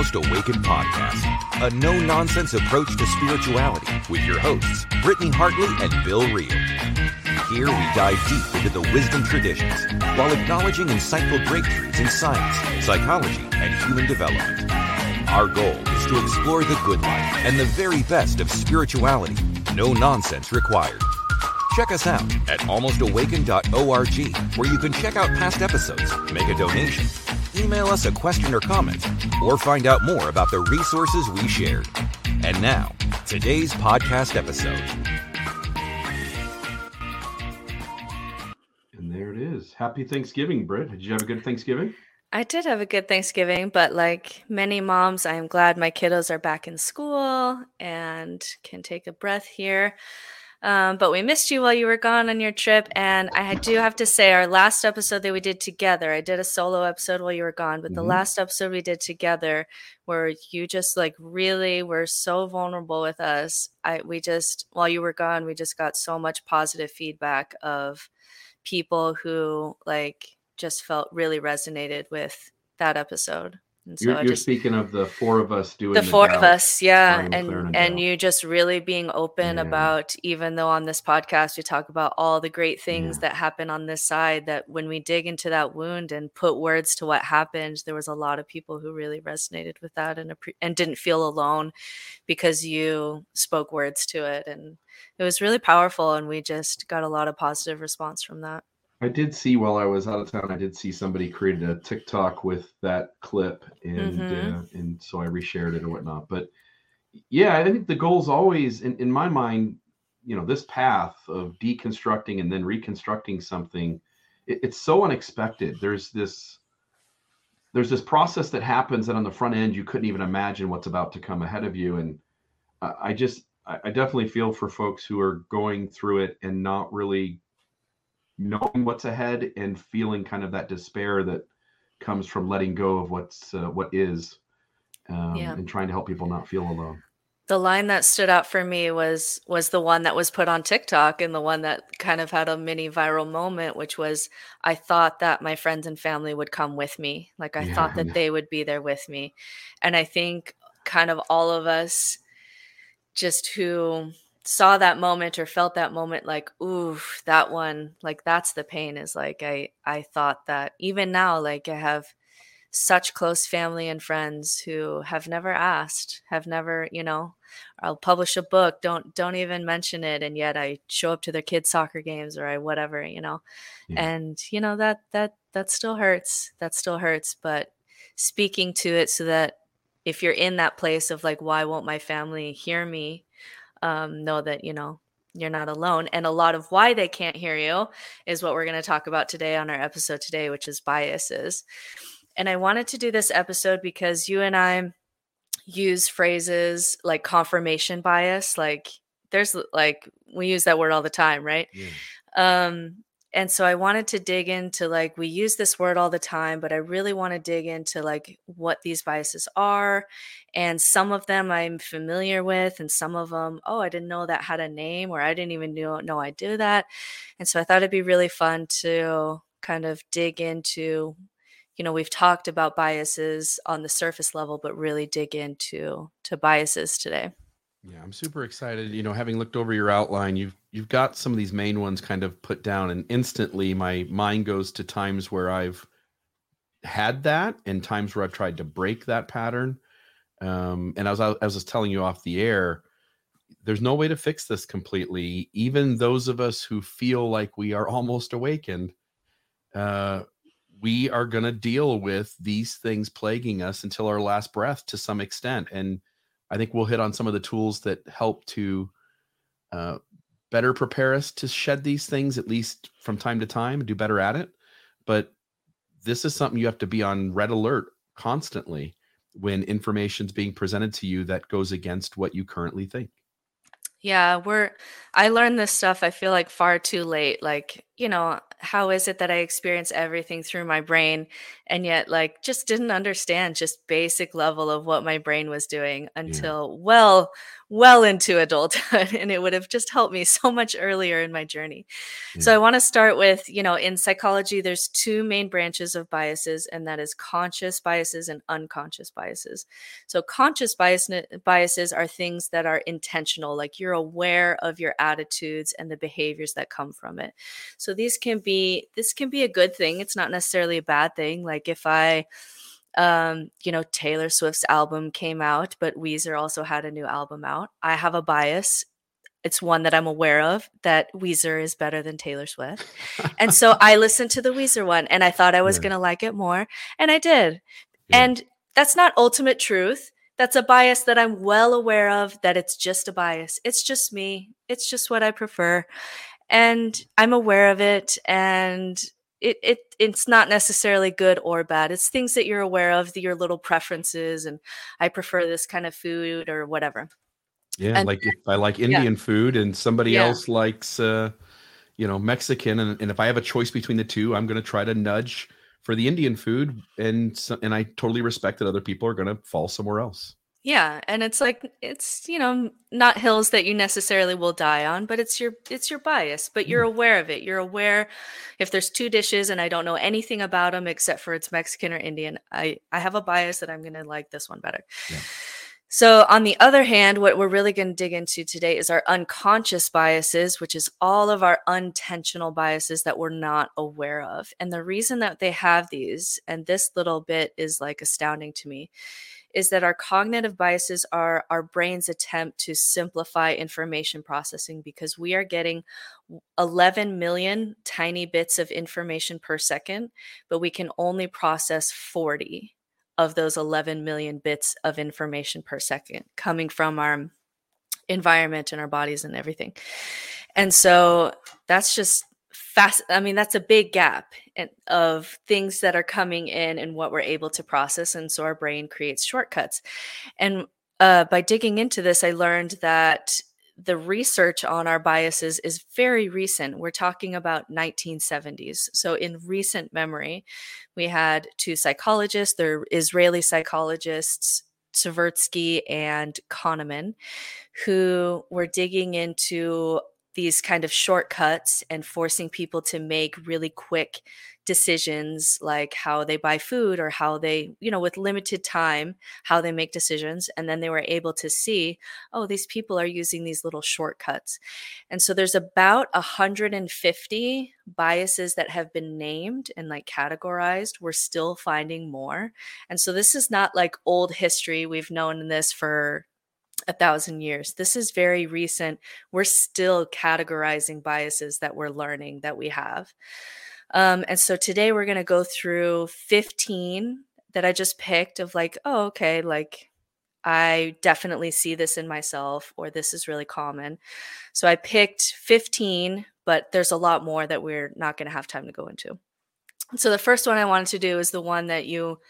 Almost Awakened podcast, a no nonsense approach to spirituality with your hosts, Brittany Hartley and Bill Reel. Here we dive deep into the wisdom traditions while acknowledging insightful breakthroughs in science, psychology, and human development. Our goal is to explore the good life and the very best of spirituality. No nonsense required. Check us out at almostawaken.org, where you can check out past episodes, make a donation, email us a question or comment, or find out more about the resources we shared. And now, today's podcast episode. And there it is. Happy Thanksgiving, Britt. Did you have a good Thanksgiving? I did have a good Thanksgiving, but like many moms, I am glad my kiddos are back in school and can take a breath here. Um, but we missed you while you were gone on your trip. And I do have to say, our last episode that we did together, I did a solo episode while you were gone, but mm-hmm. the last episode we did together, where you just like really were so vulnerable with us. I, we just, while you were gone, we just got so much positive feedback of people who like just felt really resonated with that episode. And so you're, you're just, speaking of the four of us doing the, the four of us, yeah, and and you just really being open yeah. about even though on this podcast we talk about all the great things yeah. that happen on this side. That when we dig into that wound and put words to what happened, there was a lot of people who really resonated with that and and didn't feel alone because you spoke words to it, and it was really powerful. And we just got a lot of positive response from that. I did see while I was out of town, I did see somebody created a TikTok with that clip, and mm-hmm. uh, and so I reshared it or whatnot. But yeah, I think the goal is always, in, in my mind, you know, this path of deconstructing and then reconstructing something, it, it's so unexpected. There's this there's this process that happens that on the front end you couldn't even imagine what's about to come ahead of you, and I, I just I definitely feel for folks who are going through it and not really knowing what's ahead and feeling kind of that despair that comes from letting go of what's uh, what is um, yeah. and trying to help people not feel alone the line that stood out for me was was the one that was put on TikTok and the one that kind of had a mini viral moment which was I thought that my friends and family would come with me like I yeah, thought that yeah. they would be there with me and I think kind of all of us just who saw that moment or felt that moment like ooh that one like that's the pain is like i i thought that even now like i have such close family and friends who have never asked have never you know i'll publish a book don't don't even mention it and yet i show up to their kids soccer games or i whatever you know yeah. and you know that that that still hurts that still hurts but speaking to it so that if you're in that place of like why won't my family hear me um, know that you know you're not alone and a lot of why they can't hear you is what we're going to talk about today on our episode today which is biases and i wanted to do this episode because you and i use phrases like confirmation bias like there's like we use that word all the time right yeah. um and so i wanted to dig into like we use this word all the time but i really want to dig into like what these biases are and some of them i'm familiar with and some of them oh i didn't know that had a name or i didn't even know, know i do that. And so i thought it'd be really fun to kind of dig into you know we've talked about biases on the surface level but really dig into to biases today yeah, I'm super excited. You know, having looked over your outline, you've you've got some of these main ones kind of put down, and instantly my mind goes to times where I've had that, and times where I've tried to break that pattern. Um, and as I, as I was telling you off the air, there's no way to fix this completely. Even those of us who feel like we are almost awakened, uh, we are going to deal with these things plaguing us until our last breath to some extent, and I think we'll hit on some of the tools that help to uh, better prepare us to shed these things, at least from time to time, do better at it. But this is something you have to be on red alert constantly when information is being presented to you that goes against what you currently think. Yeah, we're I learned this stuff I feel like far too late. Like, you know, how is it that I experience everything through my brain and yet like just didn't understand just basic level of what my brain was doing until yeah. well well into adulthood and it would have just helped me so much earlier in my journey. Yeah. So I want to start with, you know, in psychology there's two main branches of biases and that is conscious biases and unconscious biases. So conscious bias biases are things that are intentional like you're aware of your attitudes and the behaviors that come from it. So these can be this can be a good thing. It's not necessarily a bad thing like if I um, you know, Taylor Swift's album came out, but Weezer also had a new album out. I have a bias. It's one that I'm aware of that Weezer is better than Taylor Swift. and so I listened to the Weezer one and I thought I was yeah. going to like it more. And I did. Yeah. And that's not ultimate truth. That's a bias that I'm well aware of, that it's just a bias. It's just me. It's just what I prefer. And I'm aware of it. And it, it it's not necessarily good or bad. It's things that you're aware of, your little preferences, and I prefer this kind of food or whatever. Yeah, and, like if I like Indian yeah. food and somebody yeah. else likes, uh, you know, Mexican, and, and if I have a choice between the two, I'm going to try to nudge for the Indian food, and and I totally respect that other people are going to fall somewhere else. Yeah, and it's like it's, you know, not hills that you necessarily will die on, but it's your it's your bias, but you're mm. aware of it. You're aware if there's two dishes and I don't know anything about them except for it's Mexican or Indian, I I have a bias that I'm going to like this one better. Yeah. So, on the other hand, what we're really going to dig into today is our unconscious biases, which is all of our unintentional biases that we're not aware of. And the reason that they have these, and this little bit is like astounding to me, is that our cognitive biases are our brain's attempt to simplify information processing because we are getting 11 million tiny bits of information per second, but we can only process 40 of those 11 million bits of information per second coming from our environment and our bodies and everything. And so that's just fast i mean that's a big gap in, of things that are coming in and what we're able to process and so our brain creates shortcuts. And uh, by digging into this i learned that the research on our biases is very recent. We're talking about 1970s so in recent memory we had two psychologists they're israeli psychologists Tversky and Kahneman, who were digging into these kind of shortcuts and forcing people to make really quick decisions like how they buy food or how they you know with limited time how they make decisions and then they were able to see oh these people are using these little shortcuts. And so there's about 150 biases that have been named and like categorized. We're still finding more. And so this is not like old history. We've known this for a thousand years. This is very recent. We're still categorizing biases that we're learning that we have. Um, and so today we're going to go through 15 that I just picked of like, oh, okay, like I definitely see this in myself, or this is really common. So I picked 15, but there's a lot more that we're not going to have time to go into. So the first one I wanted to do is the one that you,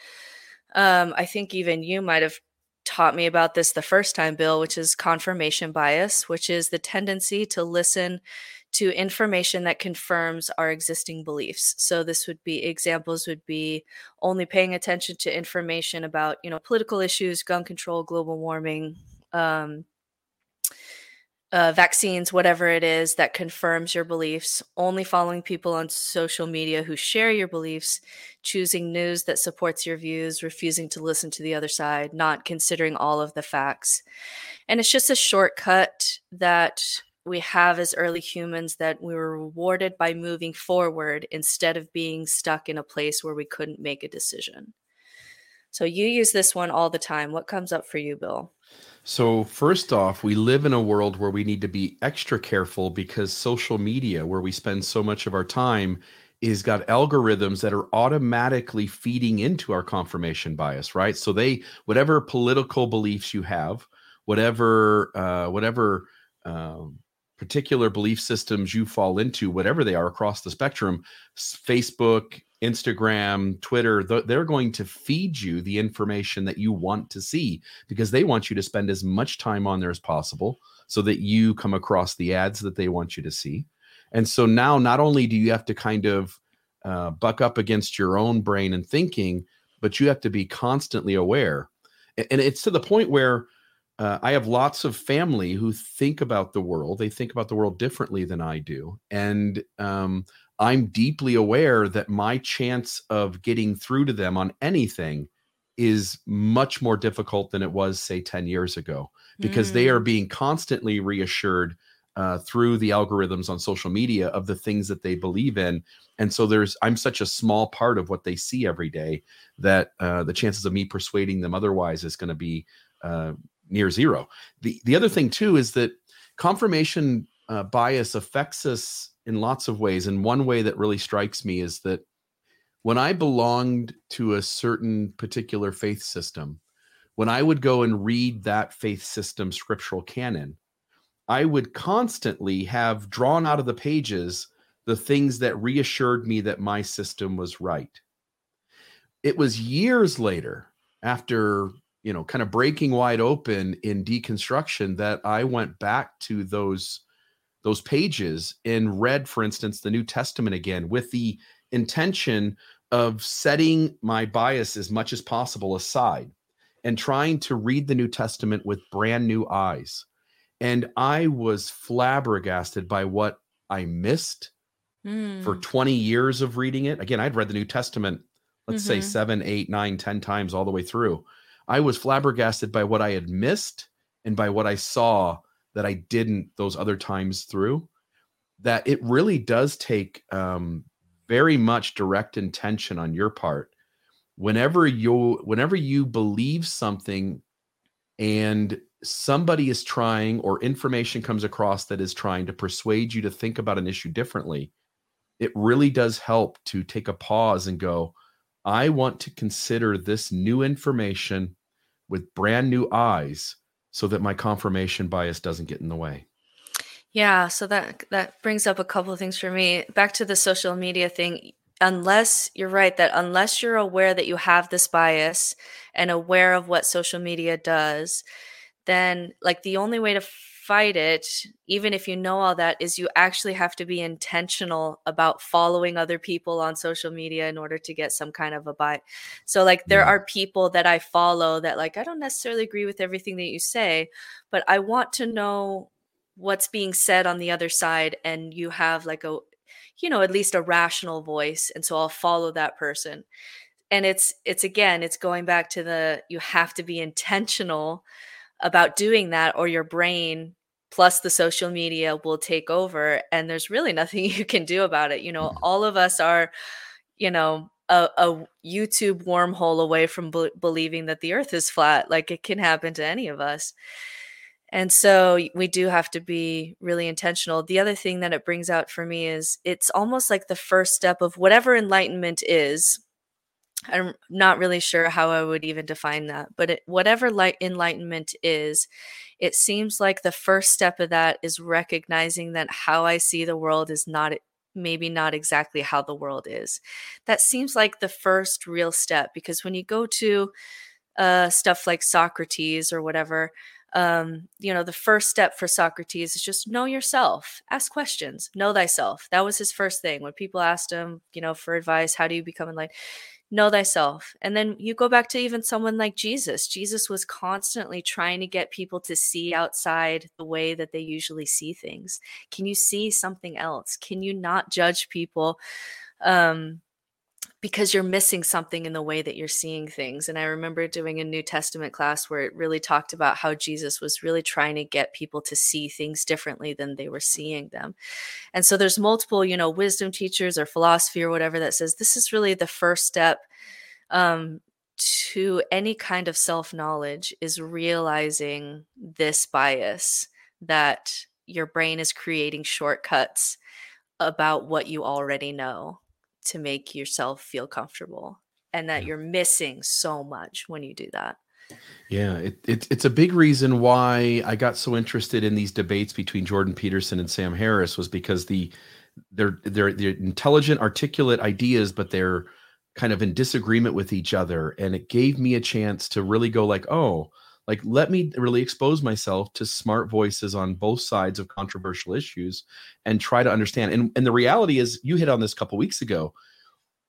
um, I think even you might have taught me about this the first time, Bill, which is confirmation bias, which is the tendency to listen to information that confirms our existing beliefs. So this would be examples would be only paying attention to information about, you know, political issues, gun control, global warming, um, uh, vaccines, whatever it is that confirms your beliefs, only following people on social media who share your beliefs, choosing news that supports your views, refusing to listen to the other side, not considering all of the facts. And it's just a shortcut that we have as early humans that we were rewarded by moving forward instead of being stuck in a place where we couldn't make a decision. So you use this one all the time. What comes up for you, Bill? So, first off, we live in a world where we need to be extra careful because social media, where we spend so much of our time, is got algorithms that are automatically feeding into our confirmation bias, right? So they, whatever political beliefs you have, whatever, uh, whatever um, particular belief systems you fall into, whatever they are across the spectrum, Facebook, Instagram, Twitter, they're going to feed you the information that you want to see because they want you to spend as much time on there as possible so that you come across the ads that they want you to see. And so now, not only do you have to kind of uh, buck up against your own brain and thinking, but you have to be constantly aware. And it's to the point where uh, I have lots of family who think about the world. They think about the world differently than I do. And um, I'm deeply aware that my chance of getting through to them on anything is much more difficult than it was, say, 10 years ago, because mm. they are mm. being constantly reassured uh, through the algorithms on social media of the things that they believe in. And so there's, I'm such a small part of what they see every day that uh, the chances of me persuading them otherwise is going to be uh, near zero. The, the other thing, too, is that confirmation uh, bias affects us in lots of ways. And one way that really strikes me is that when I belonged to a certain particular faith system, when I would go and read that faith system scriptural canon, I would constantly have drawn out of the pages the things that reassured me that my system was right. It was years later, after you know, kind of breaking wide open in deconstruction, that I went back to those those pages and read, for instance, the New Testament again with the intention of setting my bias as much as possible aside and trying to read the New Testament with brand new eyes. And I was flabbergasted by what I missed mm. for 20 years of reading it. Again, I'd read the New Testament, let's mm-hmm. say seven, eight, nine, ten times all the way through. I was flabbergasted by what I had missed and by what I saw that I didn't those other times through. That it really does take um, very much direct intention on your part whenever you whenever you believe something and somebody is trying or information comes across that is trying to persuade you to think about an issue differently it really does help to take a pause and go i want to consider this new information with brand new eyes so that my confirmation bias doesn't get in the way yeah, so that that brings up a couple of things for me. Back to the social media thing. Unless you're right that unless you're aware that you have this bias and aware of what social media does, then like the only way to fight it, even if you know all that, is you actually have to be intentional about following other people on social media in order to get some kind of a buy. So like there yeah. are people that I follow that like I don't necessarily agree with everything that you say, but I want to know what's being said on the other side and you have like a you know at least a rational voice and so I'll follow that person and it's it's again it's going back to the you have to be intentional about doing that or your brain plus the social media will take over and there's really nothing you can do about it you know mm-hmm. all of us are you know a, a youtube wormhole away from be- believing that the earth is flat like it can happen to any of us and so we do have to be really intentional. The other thing that it brings out for me is it's almost like the first step of whatever enlightenment is. I'm not really sure how I would even define that, but it, whatever light enlightenment is, it seems like the first step of that is recognizing that how I see the world is not maybe not exactly how the world is. That seems like the first real step because when you go to uh, stuff like Socrates or whatever, um, you know, the first step for Socrates is just know yourself, ask questions, know thyself. That was his first thing. When people asked him, you know, for advice, how do you become enlightened? Know thyself. And then you go back to even someone like Jesus. Jesus was constantly trying to get people to see outside the way that they usually see things. Can you see something else? Can you not judge people? Um, because you're missing something in the way that you're seeing things. And I remember doing a New Testament class where it really talked about how Jesus was really trying to get people to see things differently than they were seeing them. And so there's multiple, you know, wisdom teachers or philosophy or whatever that says this is really the first step um, to any kind of self knowledge is realizing this bias that your brain is creating shortcuts about what you already know to make yourself feel comfortable and that you're missing so much when you do that. Yeah, it, it, it's a big reason why I got so interested in these debates between Jordan Peterson and Sam Harris was because the they're they're they're intelligent, articulate ideas, but they're kind of in disagreement with each other, and it gave me a chance to really go like, oh, like let me really expose myself to smart voices on both sides of controversial issues and try to understand. And, and the reality is you hit on this a couple weeks ago.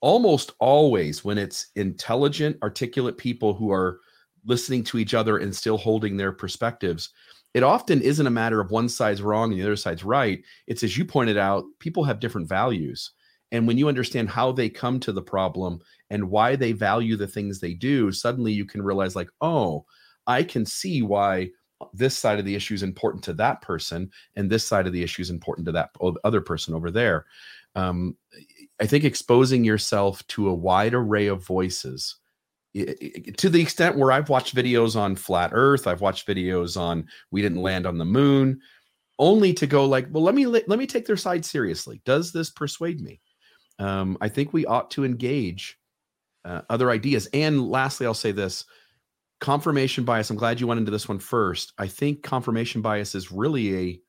Almost always when it's intelligent articulate people who are listening to each other and still holding their perspectives it often isn't a matter of one side's wrong and the other side's right. It's as you pointed out people have different values. And when you understand how they come to the problem and why they value the things they do suddenly you can realize like oh I can see why this side of the issue is important to that person and this side of the issue is important to that other person over there. Um, I think exposing yourself to a wide array of voices to the extent where I've watched videos on flat earth, I've watched videos on we didn't land on the moon, only to go like, well, let me let, let me take their side seriously. Does this persuade me? Um, I think we ought to engage uh, other ideas. And lastly, I'll say this: confirmation bias i'm glad you went into this one first. I think confirmation bias is really a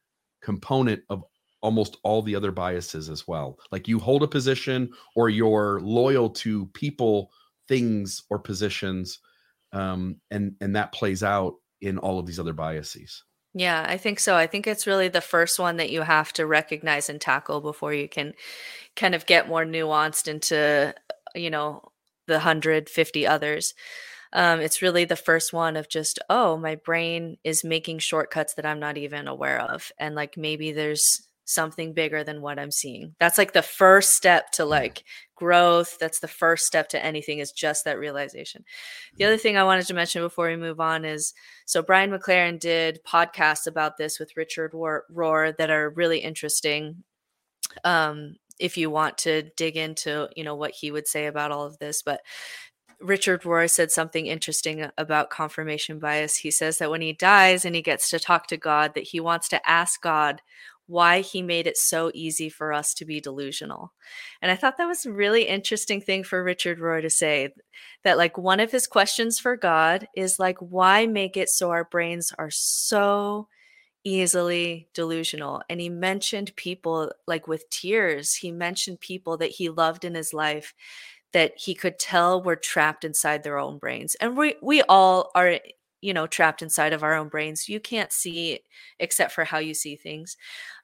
component of almost all the other biases as well. Like you hold a position or you're loyal to people things or positions um, and and that plays out in all of these other biases. Yeah i think so. I think it's really the first one that you have to recognize and tackle before you can kind of get more nuanced into you know the 150 others um, it's really the first one of just oh my brain is making shortcuts that i'm not even aware of and like maybe there's something bigger than what i'm seeing. That's like the first step to like growth. That's the first step to anything is just that realization. The other thing i wanted to mention before we move on is so brian mclaren did podcasts about this with richard rohr that are really interesting um, if you want to dig into you know what he would say about all of this but Richard Rohr said something interesting about confirmation bias. He says that when he dies and he gets to talk to God, that he wants to ask God why he made it so easy for us to be delusional. And I thought that was a really interesting thing for Richard Rohr to say that like one of his questions for God is like why make it so our brains are so easily delusional and he mentioned people like with tears he mentioned people that he loved in his life that he could tell were trapped inside their own brains. And we we all are you know trapped inside of our own brains you can't see except for how you see things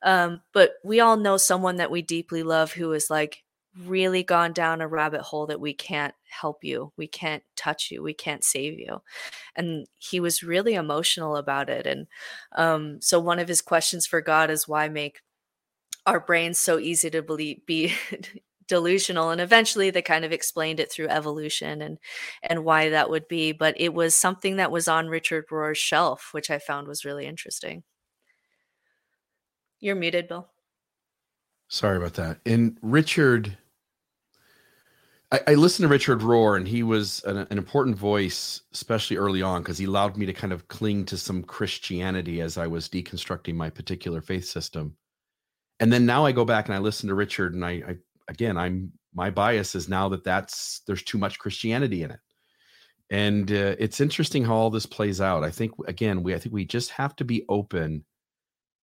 um, but we all know someone that we deeply love who is like really gone down a rabbit hole that we can't help you we can't touch you we can't save you and he was really emotional about it and um, so one of his questions for god is why make our brains so easy to believe be delusional and eventually they kind of explained it through evolution and and why that would be but it was something that was on richard rohr's shelf which i found was really interesting. You're muted bill. Sorry about that. And richard I, I listened to Richard Rohr, and he was an, an important voice, especially early on, because he allowed me to kind of cling to some Christianity as I was deconstructing my particular faith system. And then now I go back and I listen to Richard, and I, I again, I'm my bias is now that that's there's too much Christianity in it, and uh, it's interesting how all this plays out. I think again, we I think we just have to be open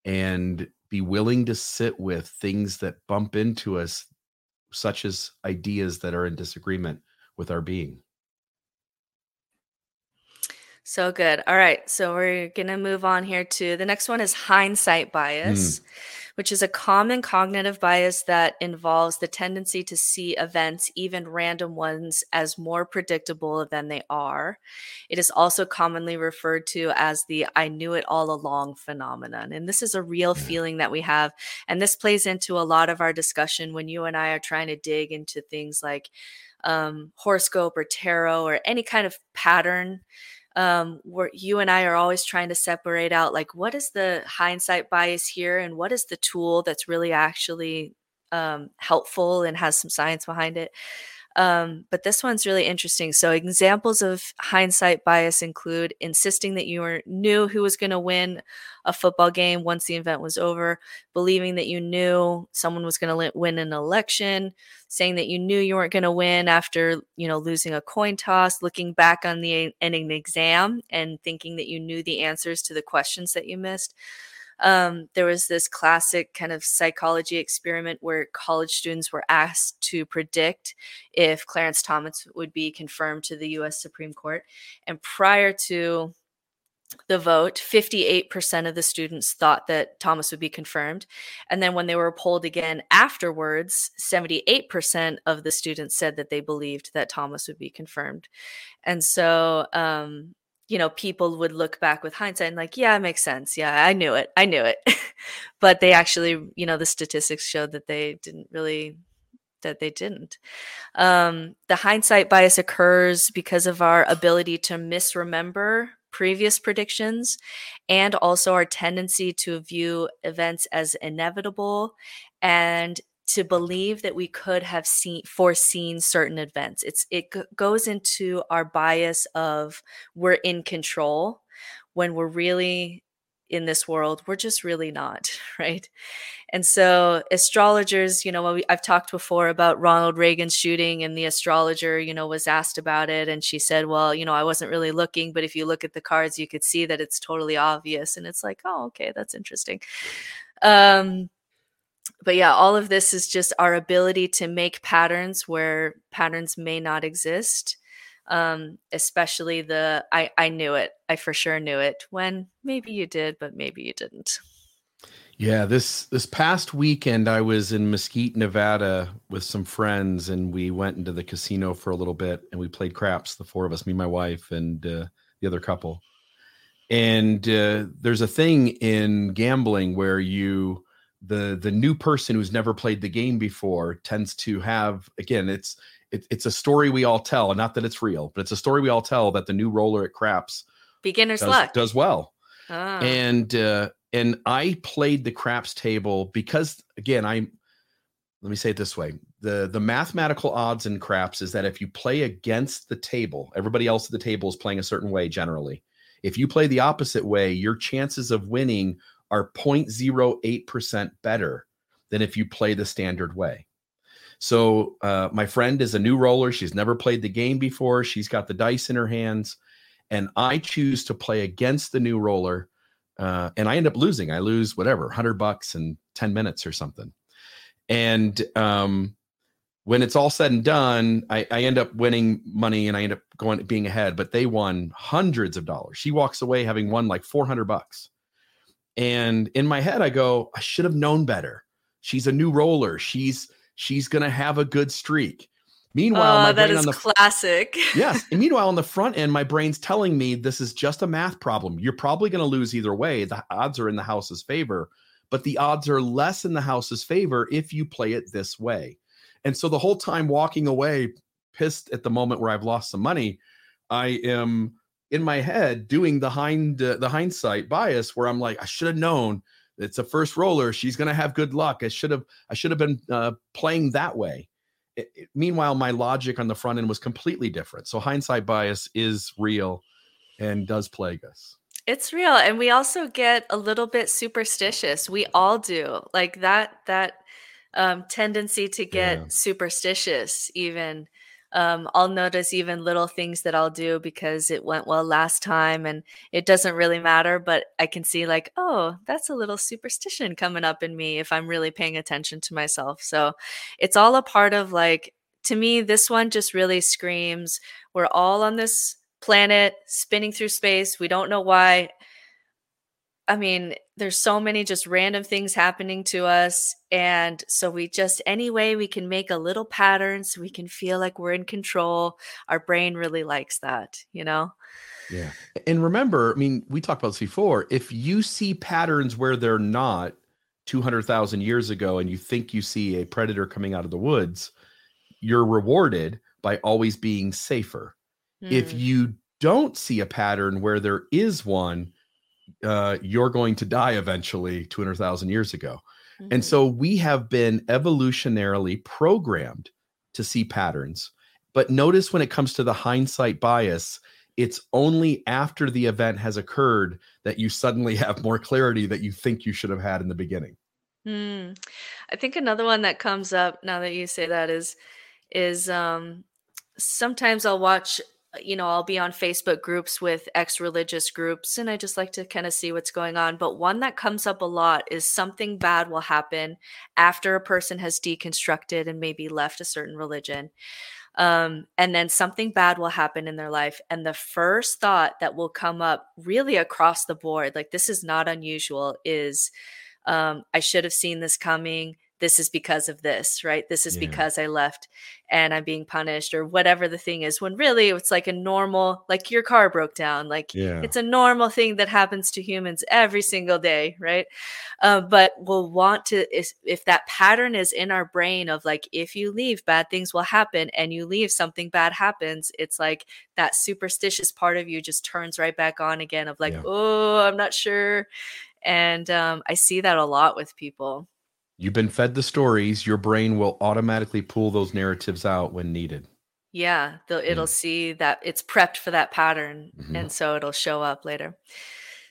and be willing to sit with things that bump into us, such as ideas that are in disagreement with our being. So good. All right. So we're going to move on here to the next one is hindsight bias. Mm which is a common cognitive bias that involves the tendency to see events, even random ones, as more predictable than they are. It is also commonly referred to as the I knew it all along phenomenon. And this is a real feeling that we have. And this plays into a lot of our discussion when you and I are trying to dig into things like um, horoscope or tarot or any kind of pattern um, where you and I are always trying to separate out like what is the hindsight bias here and what is the tool that's really actually um, helpful and has some science behind it. Um, but this one's really interesting. So, examples of hindsight bias include insisting that you knew who was going to win a football game once the event was over, believing that you knew someone was going to win an election, saying that you knew you weren't going to win after you know losing a coin toss, looking back on the an exam and thinking that you knew the answers to the questions that you missed um, there was this classic kind of psychology experiment where college students were asked to predict if Clarence Thomas would be confirmed to the US Supreme Court. And prior to the vote, 58% of the students thought that Thomas would be confirmed. And then when they were polled again afterwards, 78% of the students said that they believed that Thomas would be confirmed. And so, um, you know, people would look back with hindsight and like, yeah, it makes sense. Yeah, I knew it. I knew it. but they actually, you know, the statistics showed that they didn't really that they didn't. Um, the hindsight bias occurs because of our ability to misremember previous predictions and also our tendency to view events as inevitable and to believe that we could have seen foreseen certain events. It's it g- goes into our bias of we're in control. When we're really in this world we're just really not right? And so astrologers you know i've talked before about ronald reagan's shooting and the astrologer you know was asked about it and she said well you know i wasn't really looking but if you look at the cards you could see that it's totally obvious. And it's like oh okay that's interesting. Um but yeah all of this is just our ability to make patterns where patterns may not exist um, especially the I, I knew it. I for sure knew it when maybe you did, but maybe you didn't. Yeah, this this past weekend I was in Mesquite, Nevada with some friends and we went into the casino for a little bit and we played craps, the four of us, me, my wife, and uh, the other couple. And uh, there's a thing in gambling where you the the new person who's never played the game before tends to have again it's it, it's a story we all tell, and not that it's real, but it's a story we all tell that the new roller at craps beginner's does, luck does well. Ah. And uh, and I played the craps table because again, I let me say it this way: the the mathematical odds in craps is that if you play against the table, everybody else at the table is playing a certain way generally. If you play the opposite way, your chances of winning are 0.08% better than if you play the standard way. So uh, my friend is a new roller. She's never played the game before. She's got the dice in her hands, and I choose to play against the new roller, uh, and I end up losing. I lose whatever, hundred bucks in ten minutes or something. And um, when it's all said and done, I, I, end up winning money, and I end up going being ahead. But they won hundreds of dollars. She walks away having won like four hundred bucks. And in my head, I go, I should have known better. She's a new roller. She's she's going to have a good streak. Meanwhile, uh, my that brain is on the classic. yes, and meanwhile on the front end, my brain's telling me this is just a math problem. You're probably going to lose either way. The odds are in the house's favor, but the odds are less in the house's favor if you play it this way. And so the whole time walking away, pissed at the moment where I've lost some money, I am in my head doing the hind uh, the hindsight bias where I'm like, I should have known it's a first roller. She's going to have good luck. I should have I should have been uh, playing that way. It, it, meanwhile, my logic on the front end was completely different. So hindsight bias is real and does plague us. It's real, and we also get a little bit superstitious. We all do, like that that um, tendency to get yeah. superstitious, even um, I'll notice even little things that I'll do because it went well last time and it doesn't really matter, but I can see like, oh, that's a little superstition coming up in me if I'm really paying attention to myself. So it's all a part of like, to me, this one just really screams we're all on this planet spinning through space. We don't know why. I mean, there's so many just random things happening to us. And so we just, any way we can make a little pattern so we can feel like we're in control. Our brain really likes that, you know? Yeah. And remember, I mean, we talked about this before. If you see patterns where they're not 200,000 years ago and you think you see a predator coming out of the woods, you're rewarded by always being safer. Mm. If you don't see a pattern where there is one, uh, you're going to die eventually 200,000 years ago. Mm-hmm. And so we have been evolutionarily programmed to see patterns. But notice when it comes to the hindsight bias, it's only after the event has occurred that you suddenly have more clarity that you think you should have had in the beginning. Mm. I think another one that comes up now that you say that is is um sometimes I'll watch you know, I'll be on Facebook groups with ex religious groups and I just like to kind of see what's going on. But one that comes up a lot is something bad will happen after a person has deconstructed and maybe left a certain religion. Um, and then something bad will happen in their life. And the first thought that will come up really across the board, like this is not unusual, is um, I should have seen this coming this is because of this, right? This is yeah. because I left and I'm being punished or whatever the thing is. When really it's like a normal, like your car broke down. Like yeah. it's a normal thing that happens to humans every single day, right? Uh, but we'll want to, if, if that pattern is in our brain of like, if you leave, bad things will happen and you leave, something bad happens. It's like that superstitious part of you just turns right back on again of like, yeah. oh, I'm not sure. And um, I see that a lot with people. You've been fed the stories. Your brain will automatically pull those narratives out when needed. Yeah, it'll yeah. see that it's prepped for that pattern. Mm-hmm. And so it'll show up later.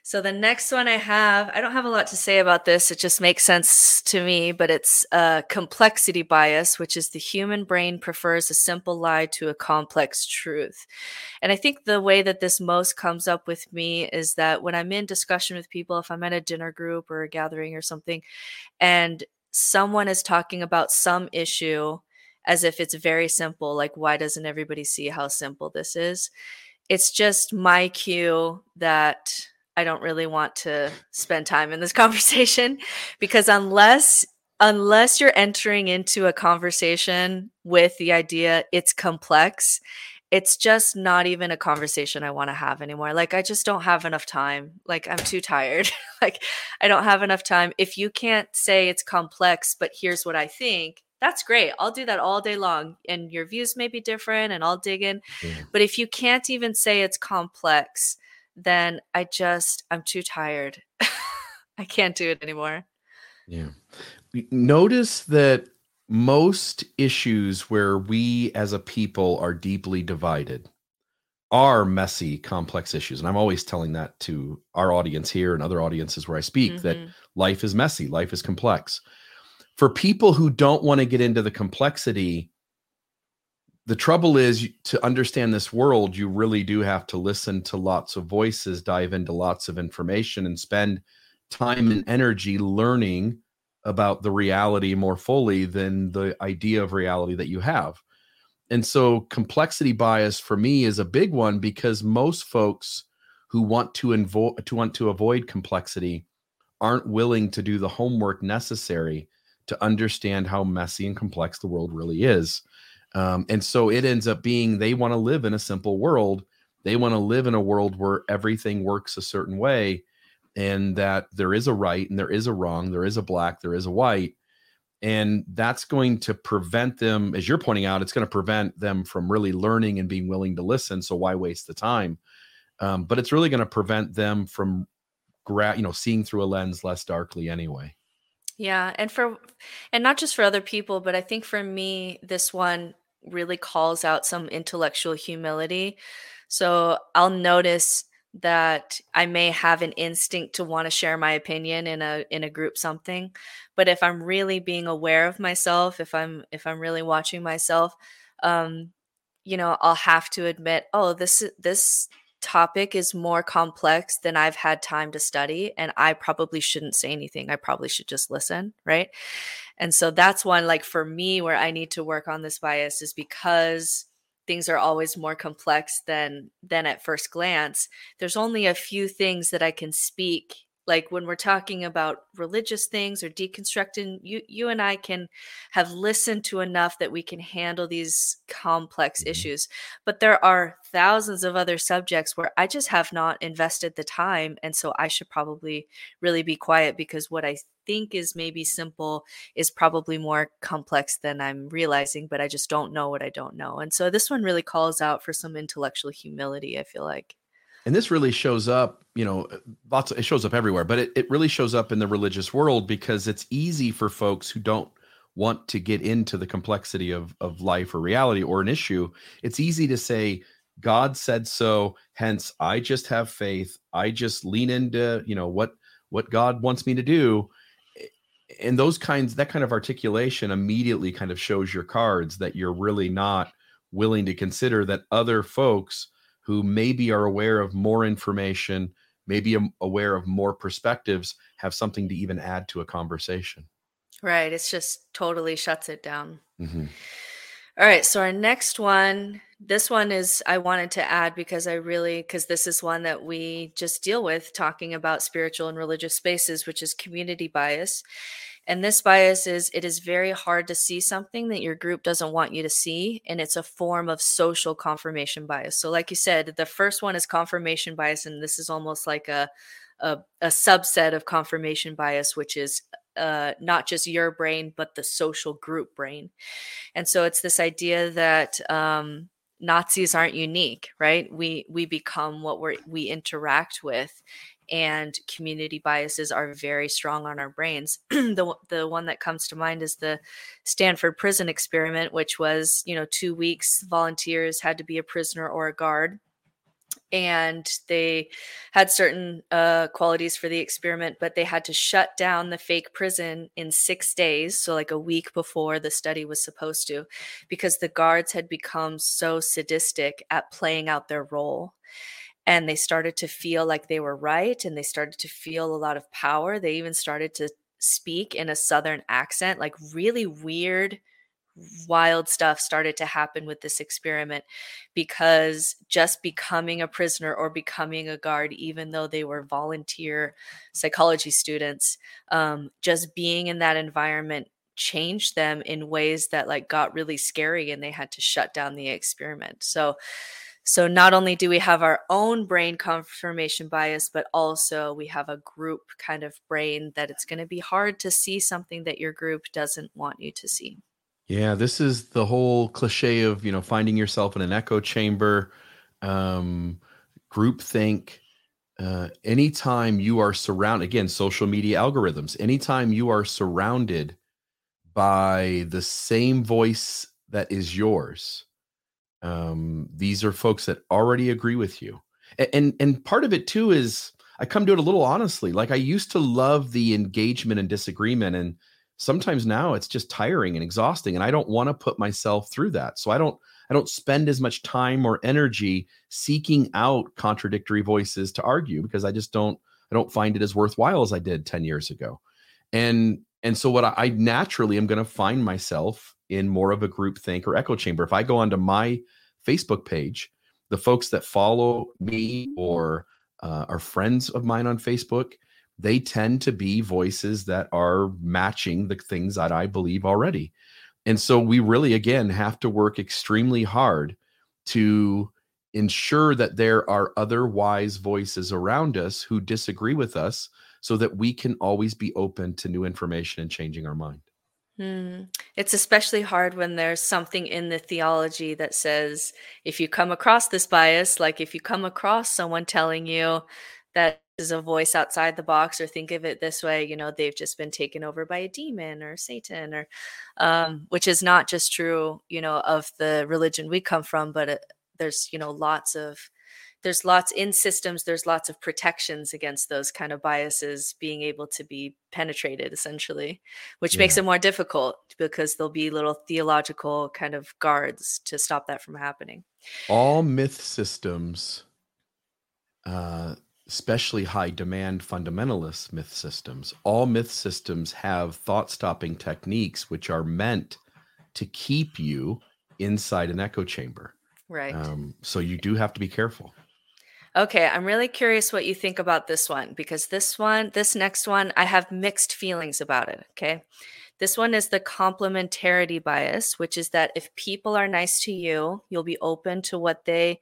So the next one I have, I don't have a lot to say about this. It just makes sense to me, but it's a complexity bias, which is the human brain prefers a simple lie to a complex truth. And I think the way that this most comes up with me is that when I'm in discussion with people, if I'm at a dinner group or a gathering or something, and someone is talking about some issue as if it's very simple like why doesn't everybody see how simple this is it's just my cue that i don't really want to spend time in this conversation because unless unless you're entering into a conversation with the idea it's complex it's just not even a conversation I want to have anymore. Like I just don't have enough time. Like I'm too tired. like I don't have enough time. If you can't say it's complex, but here's what I think, that's great. I'll do that all day long. And your views may be different and I'll dig in. Yeah. But if you can't even say it's complex, then I just I'm too tired. I can't do it anymore. Yeah. Notice that most issues where we as a people are deeply divided are messy, complex issues. And I'm always telling that to our audience here and other audiences where I speak mm-hmm. that life is messy, life is complex. For people who don't want to get into the complexity, the trouble is to understand this world, you really do have to listen to lots of voices, dive into lots of information, and spend time and energy learning about the reality more fully than the idea of reality that you have. And so complexity bias for me is a big one because most folks who want to invo- to want to avoid complexity aren't willing to do the homework necessary to understand how messy and complex the world really is. Um, and so it ends up being they want to live in a simple world. They want to live in a world where everything works a certain way and that there is a right and there is a wrong, there is a black, there is a white. And that's going to prevent them, as you're pointing out, it's going to prevent them from really learning and being willing to listen. So why waste the time? Um, but it's really going to prevent them from, gra- you know, seeing through a lens less darkly anyway. Yeah, and for, and not just for other people, but I think for me, this one really calls out some intellectual humility. So I'll notice that I may have an instinct to want to share my opinion in a in a group something but if I'm really being aware of myself if I'm if I'm really watching myself um you know I'll have to admit oh this is this topic is more complex than I've had time to study and I probably shouldn't say anything. I probably should just listen right? And so that's one like for me where I need to work on this bias is because things are always more complex than than at first glance there's only a few things that i can speak like when we're talking about religious things or deconstructing you you and i can have listened to enough that we can handle these complex mm-hmm. issues but there are thousands of other subjects where i just have not invested the time and so i should probably really be quiet because what i think is maybe simple is probably more complex than i'm realizing but i just don't know what i don't know and so this one really calls out for some intellectual humility i feel like and this really shows up you know lots of, it shows up everywhere but it, it really shows up in the religious world because it's easy for folks who don't want to get into the complexity of of life or reality or an issue. It's easy to say god said so hence i just have faith. I just lean into you know what what god wants me to do. And those kinds that kind of articulation immediately kind of shows your cards that you're really not willing to consider that other folks who maybe are aware of more information, maybe aware of more perspectives, have something to even add to a conversation. Right. It's just totally shuts it down. Mm-hmm. All right, so our next one, this one is I wanted to add because I really because this is one that we just deal with talking about spiritual and religious spaces, which is community bias. And this bias is it is very hard to see something that your group doesn't want you to see. And it's a form of social confirmation bias. So, like you said, the first one is confirmation bias, and this is almost like a a, a subset of confirmation bias, which is uh, not just your brain, but the social group brain. And so it's this idea that um, Nazis aren't unique, right? We we become what we we interact with, and community biases are very strong on our brains. the the one that comes to mind is the Stanford prison experiment, which was you know two weeks volunteers had to be a prisoner or a guard and they had certain uh, qualities for the experiment, but they had to shut down the fake prison in six days, so like a week before the study was supposed to, because the guards had become so sadistic at playing out their role. And they started to feel like they were right, and they started to feel a lot of power. They even started to speak in a southern accent, like really weird wild stuff started to happen with this experiment because just becoming a prisoner or becoming a guard, even though they were volunteer psychology students, um, just being in that environment changed them in ways that like got really scary and they had to shut down the experiment. So so not only do we have our own brain confirmation bias, but also we have a group kind of brain that it's going to be hard to see something that your group doesn't want you to see. Yeah, this is the whole cliche of you know finding yourself in an echo chamber, um, groupthink. Uh, anytime you are surrounded, again, social media algorithms. Anytime you are surrounded by the same voice that is yours, um, these are folks that already agree with you, and, and part of it too is I come to it a little honestly. Like I used to love the engagement and disagreement and sometimes now it's just tiring and exhausting and i don't want to put myself through that so i don't i don't spend as much time or energy seeking out contradictory voices to argue because i just don't i don't find it as worthwhile as i did 10 years ago and and so what i, I naturally am going to find myself in more of a group think or echo chamber if i go onto my facebook page the folks that follow me or uh, are friends of mine on facebook they tend to be voices that are matching the things that I believe already. And so we really, again, have to work extremely hard to ensure that there are other wise voices around us who disagree with us so that we can always be open to new information and changing our mind. Hmm. It's especially hard when there's something in the theology that says if you come across this bias, like if you come across someone telling you that is a voice outside the box or think of it this way you know they've just been taken over by a demon or satan or um, which is not just true you know of the religion we come from but it, there's you know lots of there's lots in systems there's lots of protections against those kind of biases being able to be penetrated essentially which yeah. makes it more difficult because there'll be little theological kind of guards to stop that from happening all myth systems uh especially high demand fundamentalist myth systems. All myth systems have thought stopping techniques which are meant to keep you inside an echo chamber. Right. Um, so you do have to be careful. Okay, I'm really curious what you think about this one because this one, this next one, I have mixed feelings about it. Okay. This one is the complementarity bias, which is that if people are nice to you, you'll be open to what they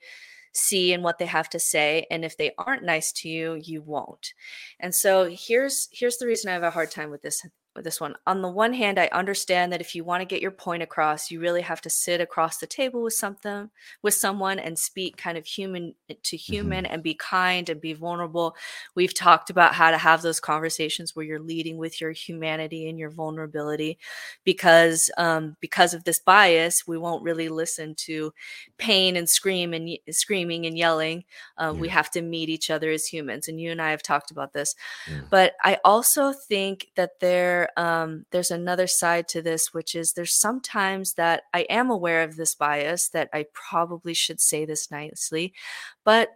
see and what they have to say and if they aren't nice to you you won't and so here's here's the reason i have a hard time with this with this one. On the one hand, I understand that if you want to get your point across, you really have to sit across the table with something with someone and speak kind of human to human mm-hmm. and be kind and be vulnerable. We've talked about how to have those conversations where you're leading with your humanity and your vulnerability because um, because of this bias, we won't really listen to pain and scream and screaming and yelling. Uh, yeah. We have to meet each other as humans, and you and I have talked about this. Yeah. But I also think that there um, there's another side to this, which is there's sometimes that I am aware of this bias that I probably should say this nicely, but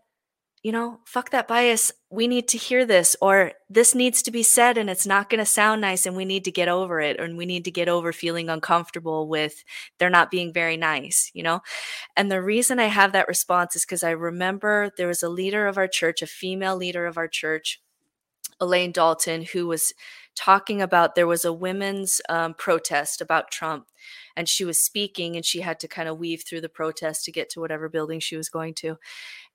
you know, fuck that bias. We need to hear this, or this needs to be said and it's not going to sound nice and we need to get over it, and we need to get over feeling uncomfortable with they're not being very nice, you know? And the reason I have that response is because I remember there was a leader of our church, a female leader of our church, Elaine Dalton, who was talking about there was a women's um, protest about Trump and she was speaking and she had to kind of weave through the protest to get to whatever building she was going to.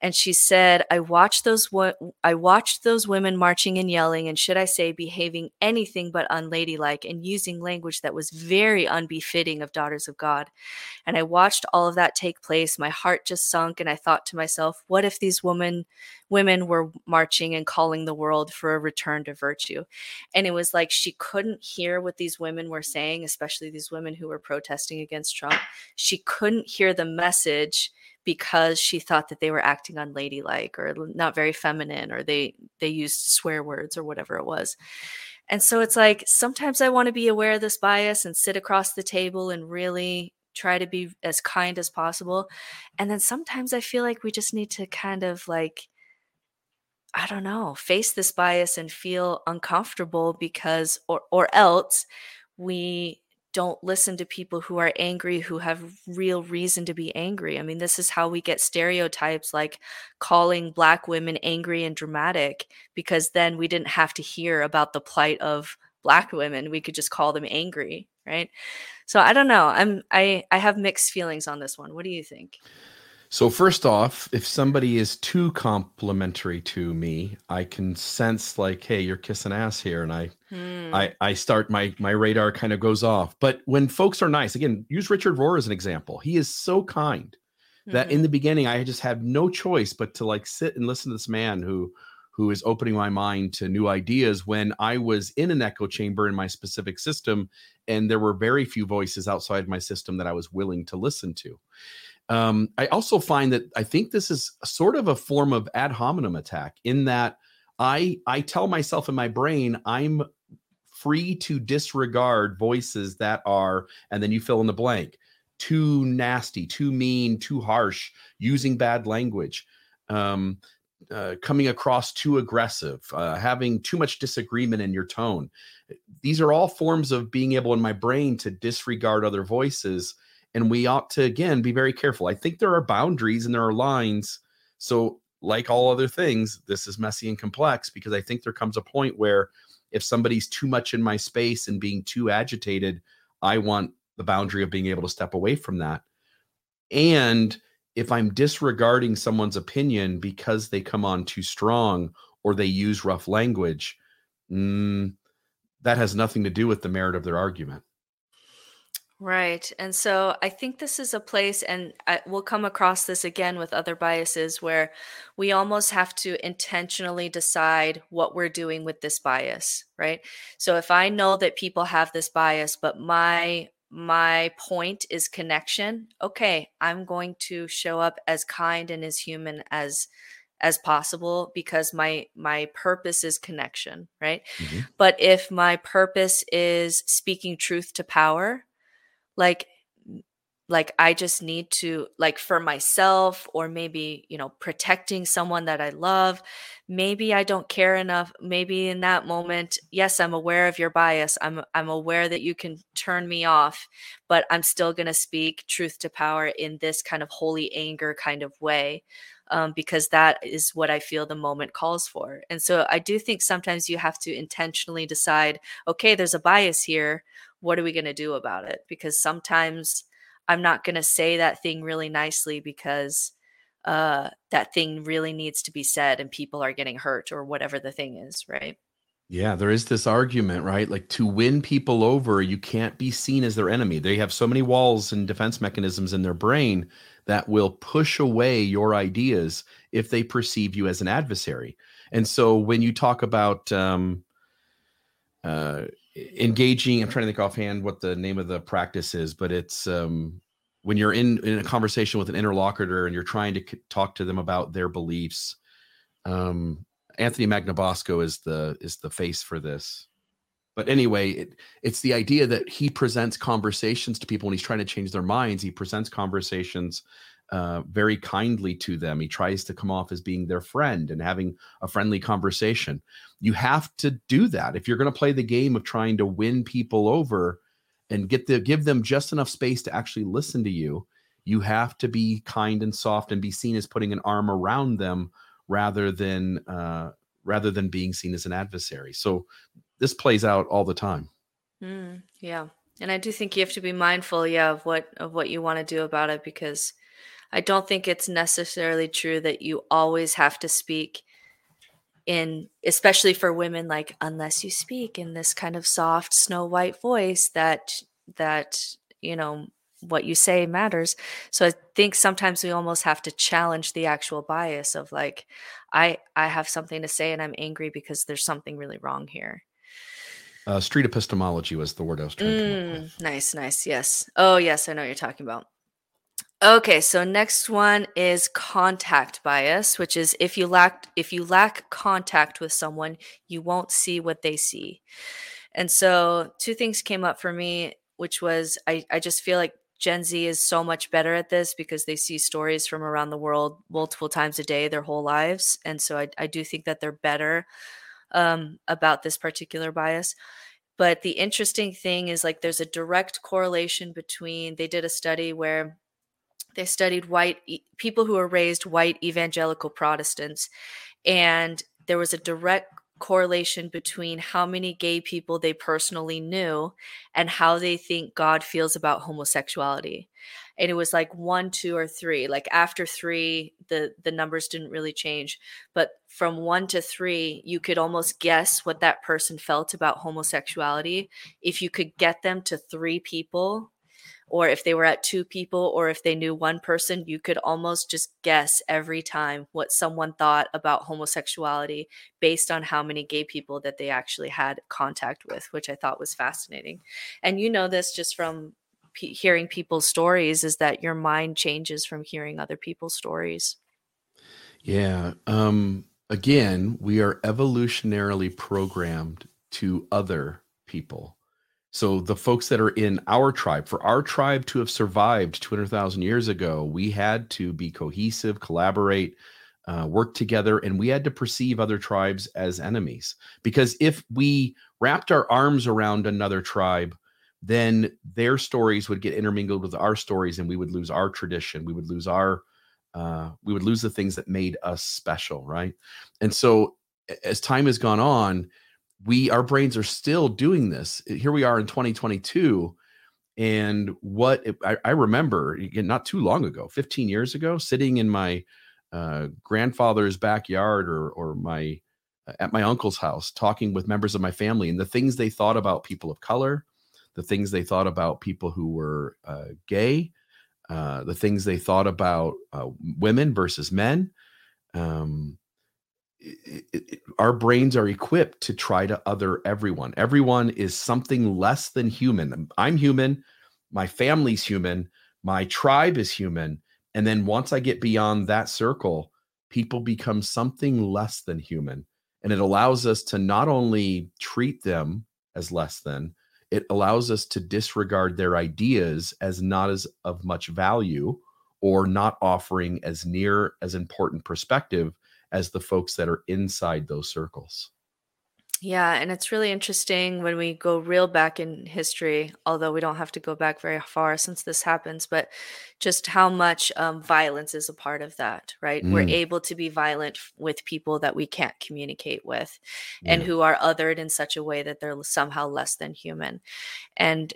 And she said i watched those wo- i watched those women marching and yelling and should i say behaving anything but unladylike and using language that was very unbefitting of daughters of god. And i watched all of that take place. My heart just sunk and i thought to myself what if these women women were marching and calling the world for a return to virtue? And it was like she couldn't hear what these women were saying especially these women who were protesting against trump. She couldn't hear the message because she thought that they were acting unladylike or not very feminine or they they used swear words or whatever it was. And so it's like sometimes i want to be aware of this bias and sit across the table and really try to be as kind as possible. And then sometimes i feel like we just need to kind of like i don't know face this bias and feel uncomfortable because or or else we don't listen to people who are angry who have real reason to be angry. I mean, this is how we get stereotypes like calling black women angry and dramatic because then we didn't have to hear about the plight of black women. We could just call them angry, right? So I don't know. I'm I I have mixed feelings on this one. What do you think? So first off, if somebody is too complimentary to me, I can sense like, hey, you're kissing ass here, and I, hmm. I, I start my my radar kind of goes off. But when folks are nice, again, use Richard Rohr as an example. He is so kind that mm-hmm. in the beginning I just had no choice but to like sit and listen to this man who who is opening my mind to new ideas when I was in an echo chamber in my specific system, and there were very few voices outside my system that I was willing to listen to. Um, I also find that I think this is sort of a form of ad hominem attack in that I I tell myself in my brain I'm free to disregard voices that are, and then you fill in the blank, too nasty, too mean, too harsh, using bad language. Um, uh, coming across too aggressive, uh, having too much disagreement in your tone. These are all forms of being able in my brain to disregard other voices and we ought to again be very careful. I think there are boundaries and there are lines. So like all other things this is messy and complex because i think there comes a point where if somebody's too much in my space and being too agitated i want the boundary of being able to step away from that. And if i'm disregarding someone's opinion because they come on too strong or they use rough language mm, that has nothing to do with the merit of their argument Right. And so I think this is a place, and I, we'll come across this again with other biases where we almost have to intentionally decide what we're doing with this bias, right? So if I know that people have this bias, but my my point is connection, okay, I'm going to show up as kind and as human as as possible because my my purpose is connection, right? Mm-hmm. But if my purpose is speaking truth to power, like like i just need to like for myself or maybe you know protecting someone that i love maybe i don't care enough maybe in that moment yes i'm aware of your bias i'm i'm aware that you can turn me off but i'm still going to speak truth to power in this kind of holy anger kind of way um, because that is what i feel the moment calls for. And so i do think sometimes you have to intentionally decide okay there's a bias here what are we going to do about it? Because sometimes I'm not going to say that thing really nicely because uh, that thing really needs to be said and people are getting hurt or whatever the thing is, right? Yeah, there is this argument, right? Like to win people over, you can't be seen as their enemy. They have so many walls and defense mechanisms in their brain that will push away your ideas if they perceive you as an adversary. And so when you talk about um, uh, engaging i'm trying to think offhand what the name of the practice is but it's um, when you're in in a conversation with an interlocutor and you're trying to talk to them about their beliefs um, anthony magnabosco is the is the face for this. But anyway it, it's the idea that he presents conversations to people when he's trying to change their minds he presents conversations uh, very kindly to them. He tries to come off as being their friend and having a friendly conversation. You have to do that if you're going to play the game of trying to win people over and get the give them just enough space to actually listen to you. You have to be kind and soft and be seen as putting an arm around them rather than uh, rather than being seen as an adversary. So this plays out all the time. Mm, yeah. And I do think you have to be mindful, yeah, of what of what you want to do about it because I don't think it's necessarily true that you always have to speak in especially for women like unless you speak in this kind of soft snow white voice that that you know what you say matters. So i think sometimes we almost have to challenge the actual bias of like i i have something to say and i'm angry because there's something really wrong here. Uh, street epistemology was the word i was trying to come up with. Mm, nice nice. Yes. Oh yes i know what you're talking about Okay, so next one is contact bias, which is if you lack if you lack contact with someone, you won't see what they see. And so two things came up for me, which was I, I just feel like Gen Z is so much better at this because they see stories from around the world multiple times a day their whole lives. And so I, I do think that they're better um, about this particular bias. But the interesting thing is like there's a direct correlation between they did a study where they studied white people who were raised white evangelical Protestants, and there was a direct correlation between how many gay people they personally knew and how they think God feels about homosexuality. And it was like one, two, or three. Like after three, the the numbers didn't really change. But from one to three, you could almost guess what that person felt about homosexuality if you could get them to three people or if they were at two people or if they knew one person, you could almost just guess every time what someone thought about homosexuality based on how many gay people that they actually had contact with, which I thought was fascinating. And you know this just from p- hearing people's stories is that your mind changes from hearing other people's stories. Yeah. Um, again, we are evolutionarily programmed to other people. So the folks that are in our tribe, for our tribe to have survived 200,000 years ago, we had to be cohesive, collaborate, uh, work together, and we had to perceive other tribes as enemies. Because if we wrapped our arms around another tribe, then their stories would get intermingled with our stories, and we would lose our tradition. We would lose our, uh, we would lose the things that made us special, right? And so, as time has gone on, we our brains are still doing this. Here we are in 2022 and what I, I, remember not too long ago 15 years ago sitting in my uh, grandfather's backyard or or my at my uncle's house talking with members of my family and the things they thought about people of color the things they thought about people who were uh, gay uh, the things they thought about uh, women versus men um, our brains are equipped to try to other everyone. Everyone is something less than human. I'm human, my family's human, my tribe is human. And then once I get beyond that circle, people become something less than human. And it allows us to not only treat them as less than, it allows us to disregard their ideas as not as of much value or not offering as near as important perspective as the folks that are inside those circles. Yeah, and it's really interesting when we go real back in history, although we don't have to go back very far since this happens, but just how much um, violence is a part of that, right? Mm. We're able to be violent with people that we can't communicate with yeah. and who are othered in such a way that they're somehow less than human. And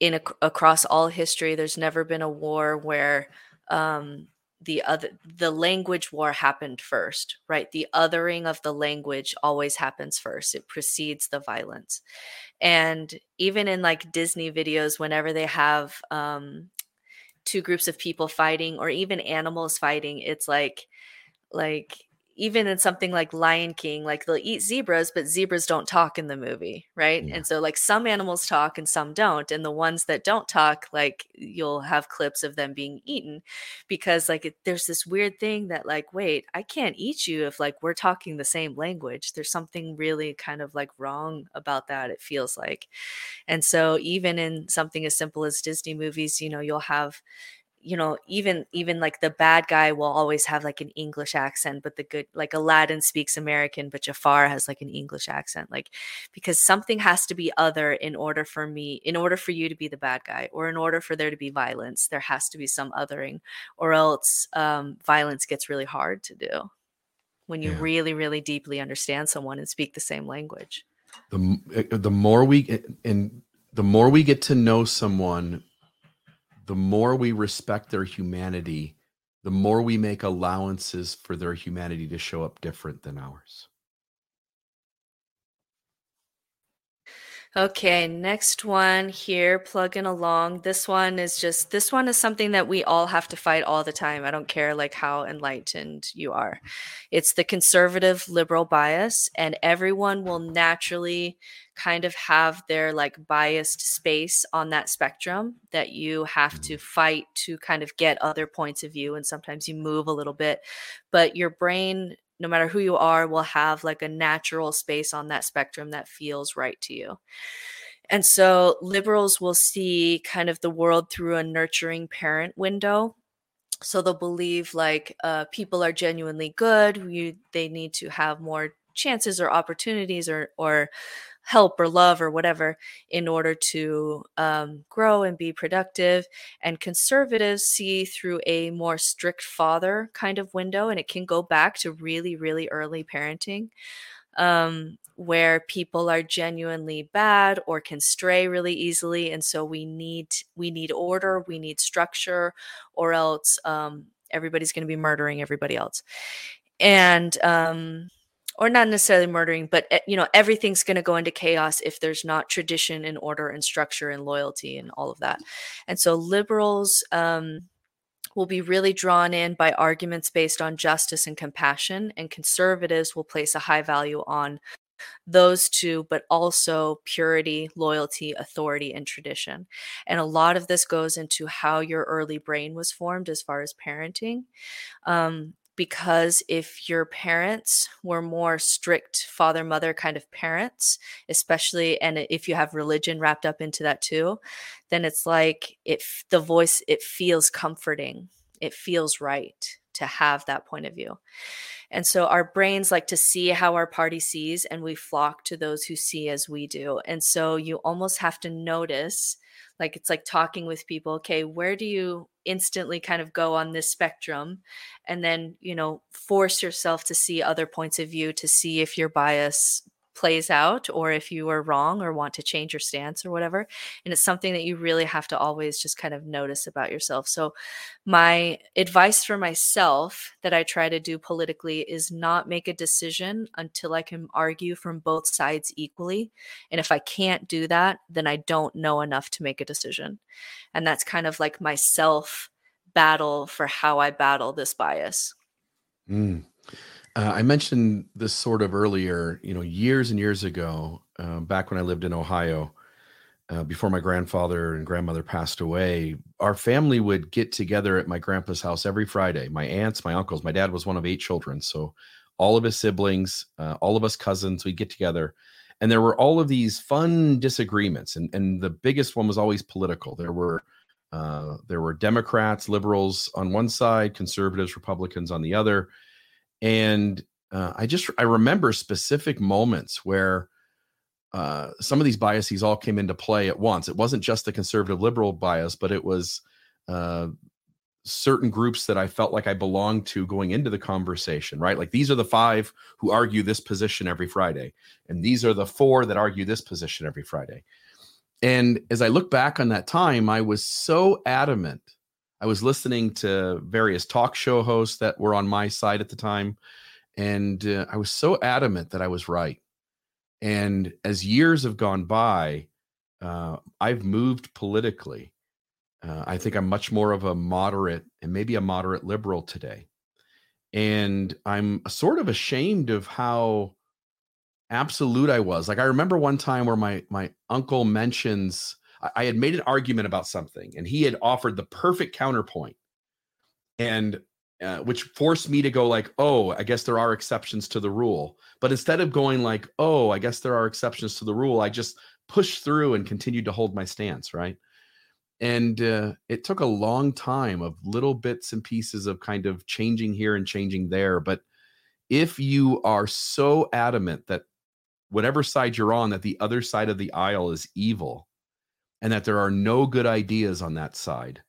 in a, across all history, there's never been a war where um, the other the language war happened first right? The othering of the language always happens first. It precedes the violence. And even in like disney videos whenever they have um two groups of people fighting or even animals fighting it's like like even in something like Lion King, like they'll eat zebras, but zebras don't talk in the movie, right? Yeah. And so, like, some animals talk and some don't. And the ones that don't talk, like, you'll have clips of them being eaten because, like, it, there's this weird thing that, like, wait, I can't eat you if, like, we're talking the same language. There's something really kind of like wrong about that, it feels like. And so, even in something as simple as Disney movies, you know, you'll have you know even even like the bad guy will always have like an english accent but the good like aladdin speaks american but jafar has like an english accent like because something has to be other in order for me in order for you to be the bad guy or in order for there to be violence there has to be some othering or else um, violence gets really hard to do when you yeah. really really deeply understand someone and speak the same language the eh, the more we and the more we get to know someone the more we respect their humanity, the more we make allowances for their humanity to show up different than ours. Okay, next one here, plugging along. This one is just this one is something that we all have to fight all the time. I don't care like how enlightened you are. It's the conservative liberal bias and everyone will naturally kind of have their like biased space on that spectrum that you have to fight to kind of get other points of view and sometimes you move a little bit but your brain no matter who you are, will have like a natural space on that spectrum that feels right to you. And so liberals will see kind of the world through a nurturing parent window. So they'll believe like uh, people are genuinely good. You, they need to have more chances or opportunities or or help or love or whatever in order to um, grow and be productive. And conservatives see through a more strict father kind of window, and it can go back to really, really early parenting. Um, where people are genuinely bad or can stray really easily and so we need we need order we need structure or else um, everybody's going to be murdering everybody else and um, or not necessarily murdering, but eh, you know, everything's going to go into chaos if there's not tradition and order and structure and loyalty and all of that. And so liberals um, will be really drawn in by arguments based on justice and compassion, and conservatives will place a high value on those two, but also purity, loyalty, authority, and tradition. And a lot of this goes into how your early brain was formed as far as parenting. Um, because if your parents were more strict father mother kind of parents especially and if you have religion wrapped up into that too then it's like it the voice it feels comforting. It feels right to have that point of view. And so our brains like to see how our party sees and we flock to those who see as we do. And so you almost have to notice like it's like talking with people okay where do you instantly kind of go on this spectrum? And then you know force yourself to see other points of view to see if your bias plays out or if you are wrong or want to change your stance or whatever and it's something that you really have to always just kind of notice about yourself. So my advice for myself that i try to do politically is not make a decision until i can argue from both sides equally and if i can't do that then i don't know enough to make a decision. And that's kind of like my self battle for how i battle this bias. Mm. Uh, I mentioned this sort of earlier, you know, years and years ago, uh, back when I lived in Ohio, uh, before my grandfather and grandmother passed away, our family would get together at my grandpa's house every Friday. My aunts, my uncles, my dad was one of eight children. So all of his siblings, uh, all of us cousins, we'd get together. And there were all of these fun disagreements. And, and the biggest one was always political. There were uh, there were Democrats, liberals on one side, conservatives, Republicans on the other and uh, i just i remember specific moments where uh, some of these biases all came into play at once. It wasn't just the conservative liberal bias but it was uh, certain groups that i felt like i belonged to going into the conversation right? Like these are the five who argue this position every friday and these are the four that argue this position every friday. And as i look back on that time i was so adamant I was listening to various talk show hosts that were on my side at the time, and uh, I was so adamant that I was right. And as years have gone by, uh, I've moved politically. Uh, I think I'm much more of a moderate and maybe a moderate liberal today. And I'm sort of ashamed of how absolute I was. Like I remember one time where my my uncle mentions I had made an argument about something, and he had offered the perfect counterpoint, and uh, which forced me to go like, "Oh, I guess there are exceptions to the rule." But instead of going like, "Oh, I guess there are exceptions to the rule," I just pushed through and continued to hold my stance, right? and uh, it took a long time of little bits and pieces of kind of changing here and changing there but if you are so adamant that whatever side you're on that the other side of the aisle is evil and that there are no good ideas on that side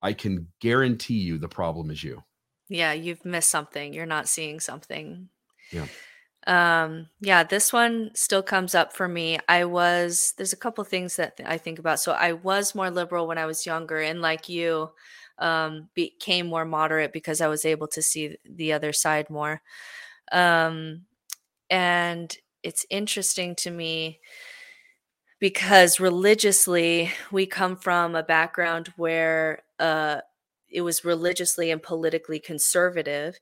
i can guarantee you the problem is you Yeah, you've missed something. You're not seeing something. Yeah. Um, yeah, this one still comes up for me. I was there's a couple things that th- I think about. So I was more liberal when I was younger, and like you, um, became more moderate because I was able to see the other side more. Um, and it's interesting to me because religiously we come from a background where uh, it was religiously and politically conservative.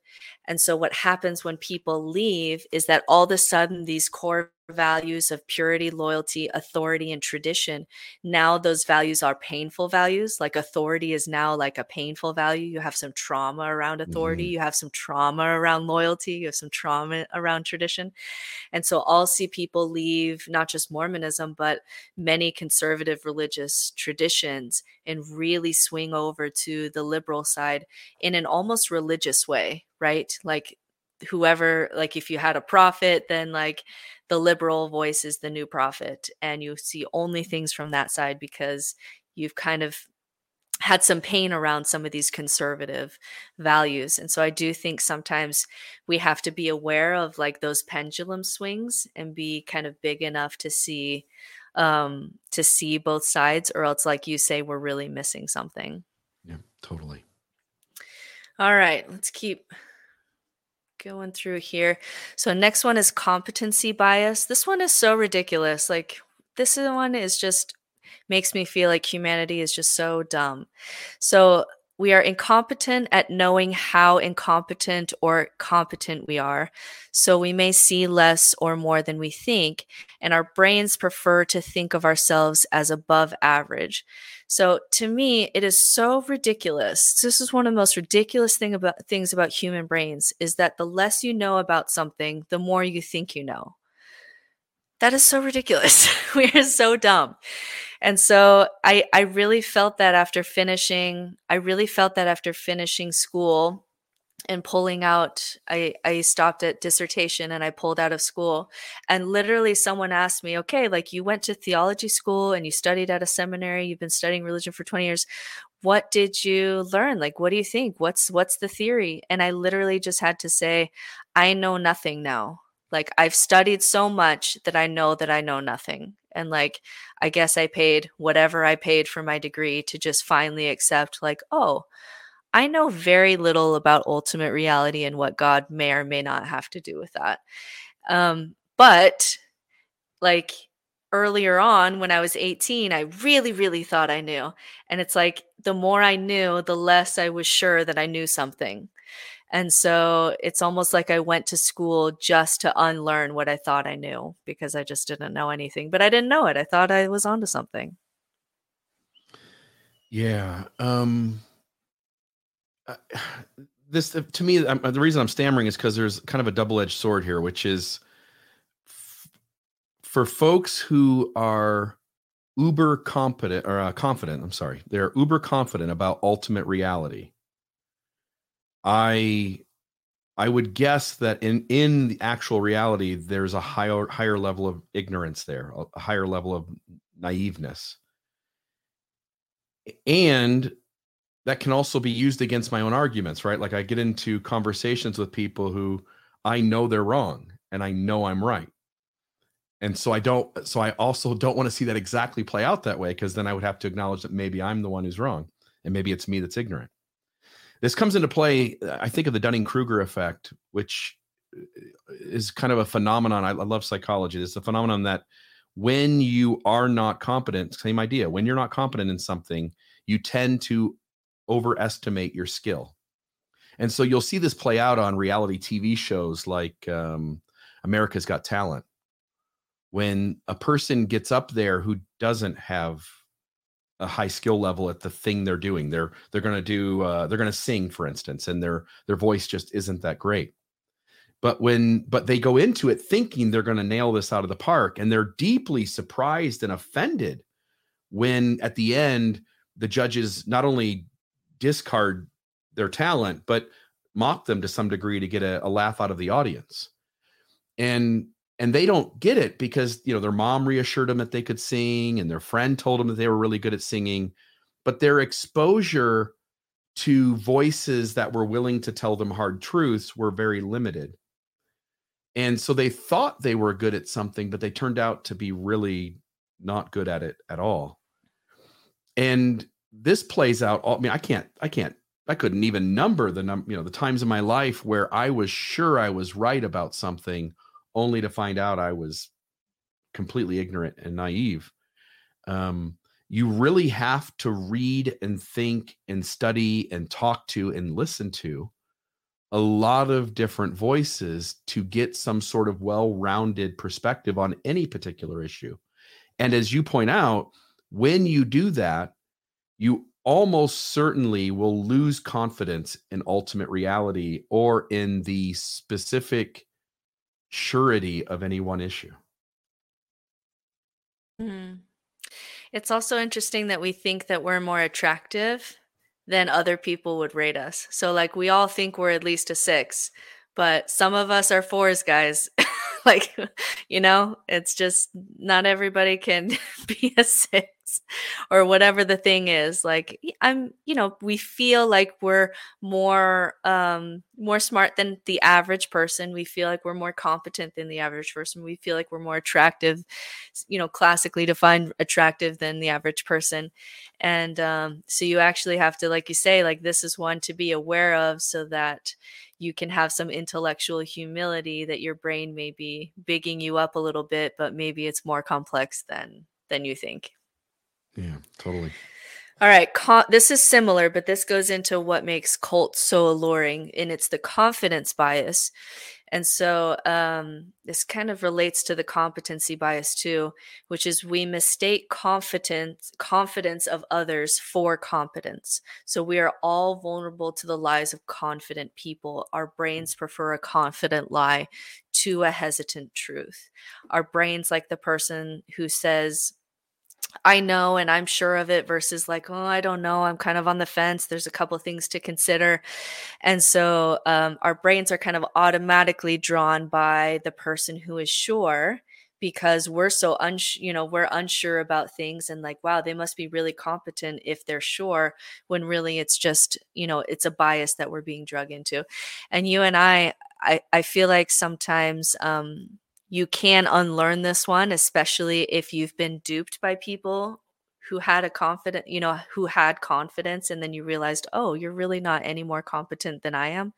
And so, what happens when people leave is that all of a sudden, these core values of purity, loyalty, authority, and tradition now those values are painful values. Like authority is now like a painful value. You have some trauma around authority, Mhm. you have some trauma around loyalty, you have some trauma around tradition. And so, I'll see people leave not just Mormonism, but many conservative religious traditions and really swing over to the liberal side in an almost religious way, right? Like whoever like if you had a prophet then like the liberal voice is the new prophet and you see only things from that side because you've kind of had some pain around some of these conservative values and so i do think sometimes we have to be aware of like those pendulum swings and be kind of big enough to see um to see both sides or else like you say we're really missing something. Yeah totally. All right let's keep going through here. So next one is competency bias. This one is so ridiculous. Like this one is just makes me feel like humanity is just so dumb. So we are incompetent at knowing how incompetent or competent we are so we may see less or more than we think and our brains prefer to think of ourselves as above average so to me, it is so ridiculous. This is one of the most ridiculous thing about things about human brains is that the less you know about something, the more you think you know. That is so ridiculous. we are so dumb. And so I I really felt that after finishing I really felt that after finishing school and pulling out I I stopped at dissertation and I pulled out of school and literally someone asked me, "Okay, like you went to theology school and you studied at a seminary, you've been studying religion for 20 years. What did you learn? Like what do you think? What's what's the theory?" And I literally just had to say, "I know nothing now." Like I've studied so much that I know that I know nothing. And like I guess I paid whatever I paid for my degree to just finally accept like, "Oh, I know very little about ultimate reality and what God may or may not have to do with that. Um, but like earlier on when I was 18, I really, really thought I knew. And it's like the more I knew, the less I was sure that I knew something. And so it's almost like I went to school just to unlearn what I thought I knew because I just didn't know anything. But I didn't know it. I thought I was onto something. Yeah. Um uh, this uh, to me um, the reason I'm stammering is cuz there's kind of a double-edged sword here which is f- for folks who are uber competent or uh, confident, I'm sorry. They're uber confident about ultimate reality. I I would guess that in in the actual reality there's a higher higher level of ignorance there, a- higher level of naiveness. And that can also be used against my own arguments, right? Like I get into conversations with people who I know they're wrong and I know I'm right. And so I don't, so I also don't want to see that exactly play out that way because then I would have to acknowledge that maybe I'm the one who's wrong and maybe it's me that's ignorant. This comes into play, I think, of the Dunning Kruger effect, which uh, is kind of a phenomenon. I I love psychology. It's a phenomenon that when you are not competent, same idea, when you're not competent in something, you tend to overestimate your skill. And so you'll see this play out on reality TV shows like um, America's Got Talent. When a person gets up there who doesn't have a high skill level at the thing they're doing, they're they're going to do uh, they're going to sing, for instance, and their their voice just isn't that great. But when but they go into it thinking they're going to nail this out of the park, and they're deeply surprised and offended when at the end the judges not only discard their talent, but mock them to some degree to get a, a laugh out of the audience. And and they don't get it because you know their mom reassured them that they could sing and their friend told them that they were really good at singing but their exposure to voices that were willing to tell them hard truths were very limited. And so they thought they were good at something but they turned out to be really not good at it at all. And this plays out all, i mean i can't i can't i couldn't even number the number you know the times in my life where i was sure i was right about something only to find out i was completely ignorant and naive um, you really have to read and think and study and talk to and listen to a lot of different voices to get some sort of well-rounded perspective on any particular issue. And as you point out, when you do that, you almost certainly will lose confidence in ultimate reality or in the specific surety of any one issue. Mm. It's also interesting that we think that we're more attractive than other people would rate us. So like we all think we're at least a 6, but some of us are 4s, guys. like you know, it's just not everybody can be a 6. or whatever the thing is like i'm you know we feel like we're more um more smart than the average person. We feel like we're more competent than the average person. We feel like we're more attractive you know classically defined attractive than the average person. And um so you actually have to like you say like this is one to be aware of so that you can have some intellectual humility that your brain may be bigging you up a little bit but maybe it's more complex than than you think yeah, totally. All right, this is similar, but this goes into what makes cults so alluring, and it's the confidence bias. And so um, this kind of relates to the competency bias too, which is we mistake confidence confidence of others for competence. So we are all vulnerable to the lies of confident people. Our brains prefer a confident lie to a hesitant truth. Our brains like the person who says I know and I'm sure of it versus like, oh, I don't know. I'm kind of on the fence. There's a couple things to consider. And so um, our brains are kind of automatically drawn by the person who is sure because we're so unsure, you know, we're unsure about things and like, wow, they must be really competent if they're sure when really it's just, you know, it's a bias that we're being drug into. And you and I, I, I feel like sometimes, um, you can unlearn this one, especially if you've been duped by people who had a confident, you know, who had confidence and then you realized, oh, you're really not any more competent than I am.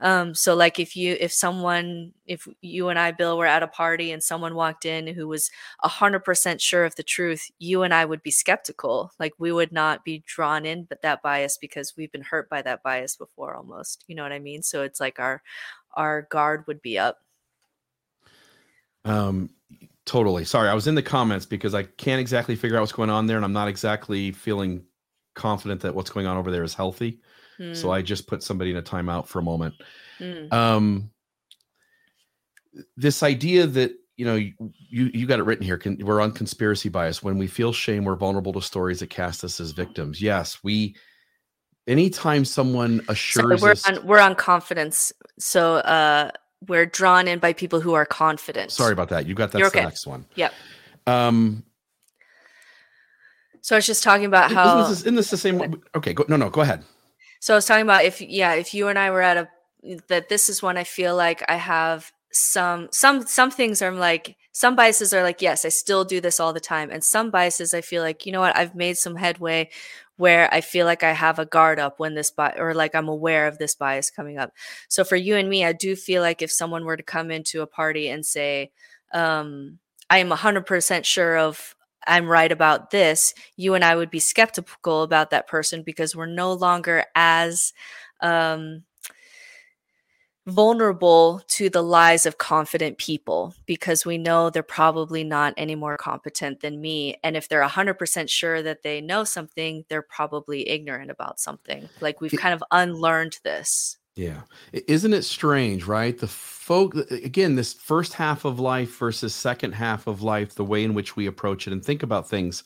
Um, so like if you if someone if you and I Bill were at a party and someone walked in who was a hundred percent sure of the truth, you and I would be skeptical. Like we would not be drawn in but that bias because we've been hurt by that bias before almost. You know what I mean? So it's like our our guard would be up. Um, totally. Sorry, I was in the comments because I can't exactly figure out what's going on there, and I'm not exactly feeling confident that what's going on over there is healthy. Mm. So hmm. I just put somebody in a timeout for a moment. Mm. Um, this idea that you know you you got it written here. Can, we're on conspiracy bias. When we feel shame, we're vulnerable to stories that cast us as victims. Yes, we. Anytime someone assures so we're us, on, we're on confidence. So uh we're drawn in by people who are confident. Sorry about that. You got that okay. next one. Yep. Um, so I was just talking about how isn't this, isn't this the same? Okay, go, no, no, go ahead. So I was talking about if yeah, if you and I were at a that this is when I feel like I have some some some things are like some biases are like yes, I still do this all the time, and some biases I feel like you know what I've made some headway where I feel like I have a guard up when this bias, or like I'm aware of this bias coming up. So for you and me, I do feel like if someone were to come into a party and say, um, I am 100% sure of I'm right about this, you and I would be skeptical about that person because we're no longer as um, vulnerable to the lies of confident people because we know they're probably not any more competent than me. And if they're 100% sure that they know something, they're probably ignorant about something. Like we've kind of unlearned this. Yeah. Isn't it strange, right? The folk, again, this first half of life versus second half of life, the way in which we approach it and think about things.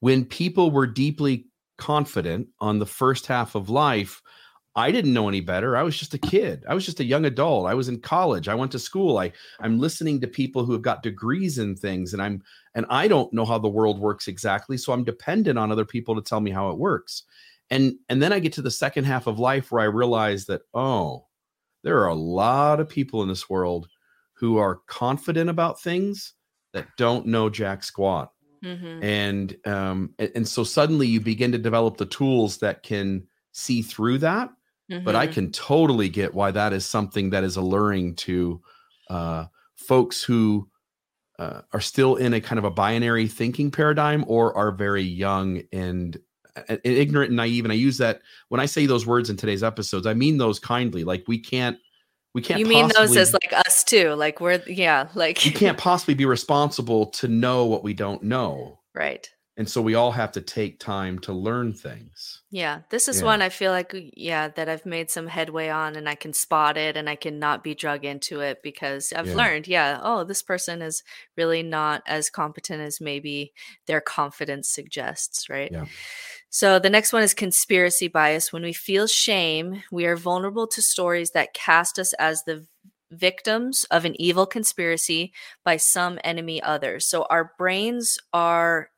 When people were deeply confident on the first half of life I didn't know any better. I was just a kid. I was just a young adult. I was in college. I went to school. I I'm listening to people who have got degrees in things and I'm and I don't know how the world works exactly, so I'm dependent on other people to tell me how it works. And and then I get to the second half of life where I realize that oh, there are a lot of people in this world who are confident about things that don't know jack squat. Mm-hmm. And um and, and so suddenly you begin to develop the tools that can see through that Mm-hmm. But I mm-hmm. can totally get why that is something that is alluring to uh, folks who uh, are still in a kind of a binary thinking paradigm or are very young and, and ignorant and naive. And I use that when I say those words in today's episodes, I mean those kindly. Like we can't we can't you mean those as like us too like we're yeah like you can't possibly be responsible to know what we don't know right and so we all have to take time to learn things. Yeah this is yeah. one i feel like yeah that i've made some headway on and i can spot it and i can not be drug into it because i've yeah. learned yeah oh this person is really not as competent as maybe their confidence suggests right? Yeah. So the next one is conspiracy bias. When we feel shame we are vulnerable to stories that cast us as the victims of an evil conspiracy by some enemy others. So our brains are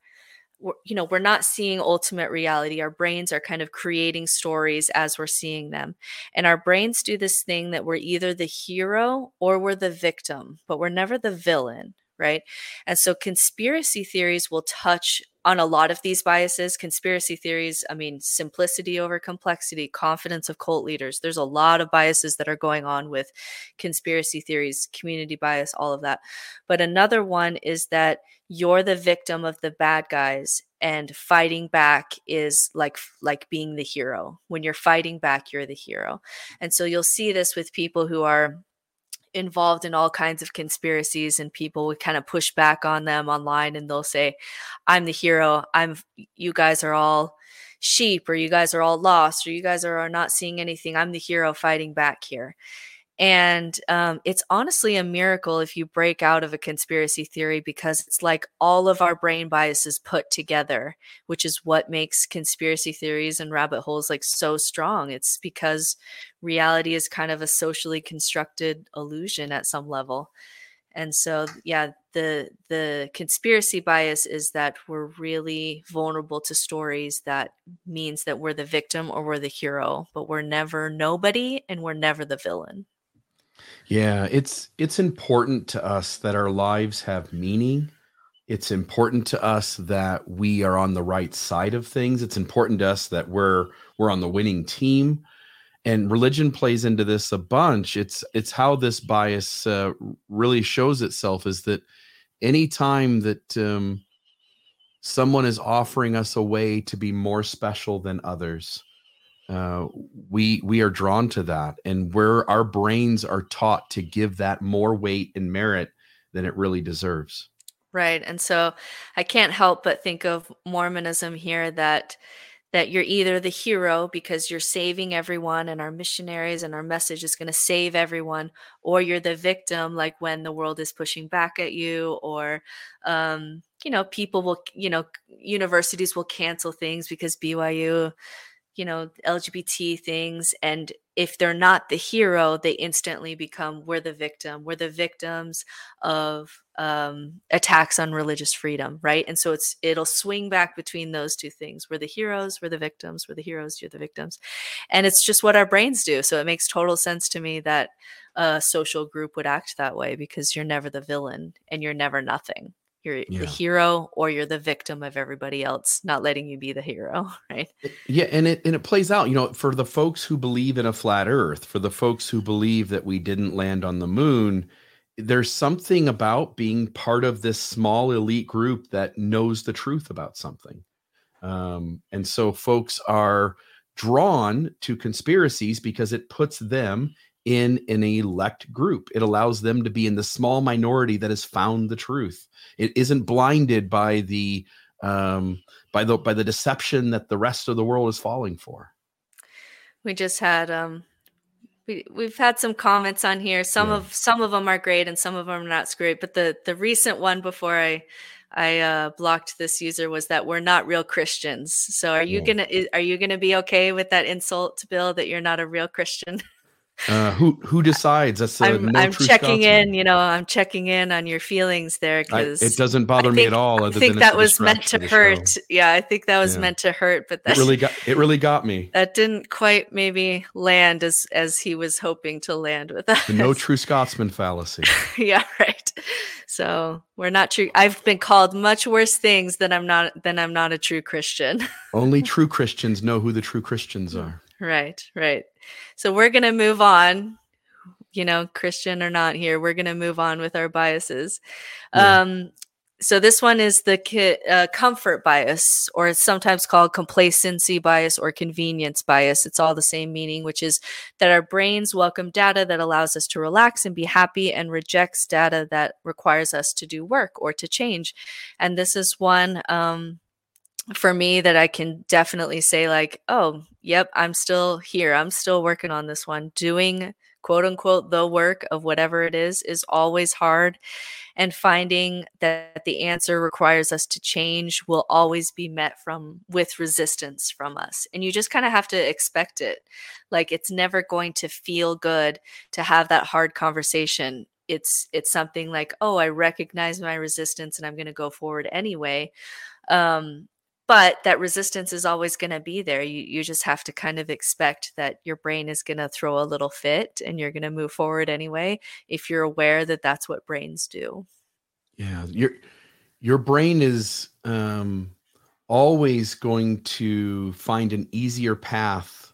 you know we're not seeing ultimate reality. Our brains are kind of creating stories as we're seeing them. And our brains do this thing that we're either the hero or we're the victim but we're never the villain right? And so conspiracy theories will touch on a lot of these biases conspiracy theories i mean simplicity over complexity confidence of cult leaders. There's a lot of biases that are going on with conspiracy theories community bias all of that. But another one is that you're the victim of the bad guys and fighting back is like like being the hero. When you're fighting back you're the hero. And so you'll see this with people who are involved in all kinds of conspiracies and people would kind of push back on them online and they'll say i'm the hero. I'm you guys are all sheep or you guys are all lost or you guys are, are not seeing anything. I'm the hero fighting back here and um, it's honestly a miracle if you break out of a conspiracy theory because it's like all of our brain biases put together, which is what makes conspiracy theories and rabbit holes like so strong. It's because reality is kind of a socially constructed illusion at some level. And so, yeah, the the conspiracy bias is that we're really vulnerable to stories that means that we're the victim or we're the hero, but we're never nobody and we're never the villain. Yeah, it's it's important to us that our lives have meaning. It's important to us that we are on the right side of things. It's important to us that we're we're on the winning team. And religion plays into this a bunch. It's it's how this bias uh, really shows itself is that any time that um, someone is offering us a way to be more special than others, uh, we we are drawn to that and where our brains are taught to give that more weight and merit than it really deserves. Right and so i can't help but think of mormonism here that that you're either the hero because you're saving everyone and our missionaries and our message is going to save everyone or you're the victim like when the world is pushing back at you or um, you know people will you know universities will cancel things because byu you know lgbt things and if they're not the hero they instantly become we're the victim. We're the victims of um, attacks on religious freedom right? And so it's it'll swing back between those two things we're the heroes we're the victims we're the heroes you're the victims. And it's just what our brains do so it makes total sense to me that a social group would act that way because you're never the villain and you're never nothing you're yeah. the hero or you're the victim of everybody else not letting you be the hero right yeah and it and it plays out you know for the folks who believe in a flat earth for the folks who believe that we didn't land on the moon there's something about being part of this small elite group that knows the truth about something um, and so folks are drawn to conspiracies because it puts them in an elect group. It allows them to be in the small minority that has found the truth. It isn't blinded by the um, by the by the deception that the rest of the world is falling for. We just had um, we we've had some comments on here. Some yeah. of some of them are great and some of them are not so great. But the the recent one before I I uh, blocked this user was that we're not real Christians. So are you yeah. gonna are you gonna be okay with that insult, Bill, that you're not a real Christian? Uh, who who decides? That's i I'm, no I'm checking Scotsman. in. You know, I'm checking in on your feelings there because it doesn't bother think, me at all. I think that was meant to hurt. Show. Yeah, I think that was yeah. meant to hurt, but that it really got it really got me. That didn't quite maybe land as as he was hoping to land with us. The no true Scotsman fallacy. yeah, right. So we're not true. I've been called much worse things than I'm not than I'm not a true Christian. Only true Christians know who the true Christians are. Right, right. So we're going to move on, you know, Christian or not here. We're going to move on with our biases. Yeah. Um, so this one is the uh, comfort bias, or it's sometimes called complacency bias or convenience bias. It's all the same meaning, which is that our brains welcome data that allows us to relax and be happy and rejects data that requires us to do work or to change. And this is one um, for me that I can definitely say, like, oh, yep, I'm still here. I'm still working on this one. Doing quote unquote the work of whatever it is is always hard. And finding that the answer requires us to change will always be met from with resistance from us. And you just kind of have to expect it. Like it's never going to feel good to have that hard conversation it's it's something like oh i recognize my resistance and i'm going to go forward anyway um but that resistance is always going to be there. You, you just have to kind of expect that your brain is going to throw a little fit and you're going to move forward anyway if you're aware that that's what brains do. Yeah your your brain is um always going to find an easier path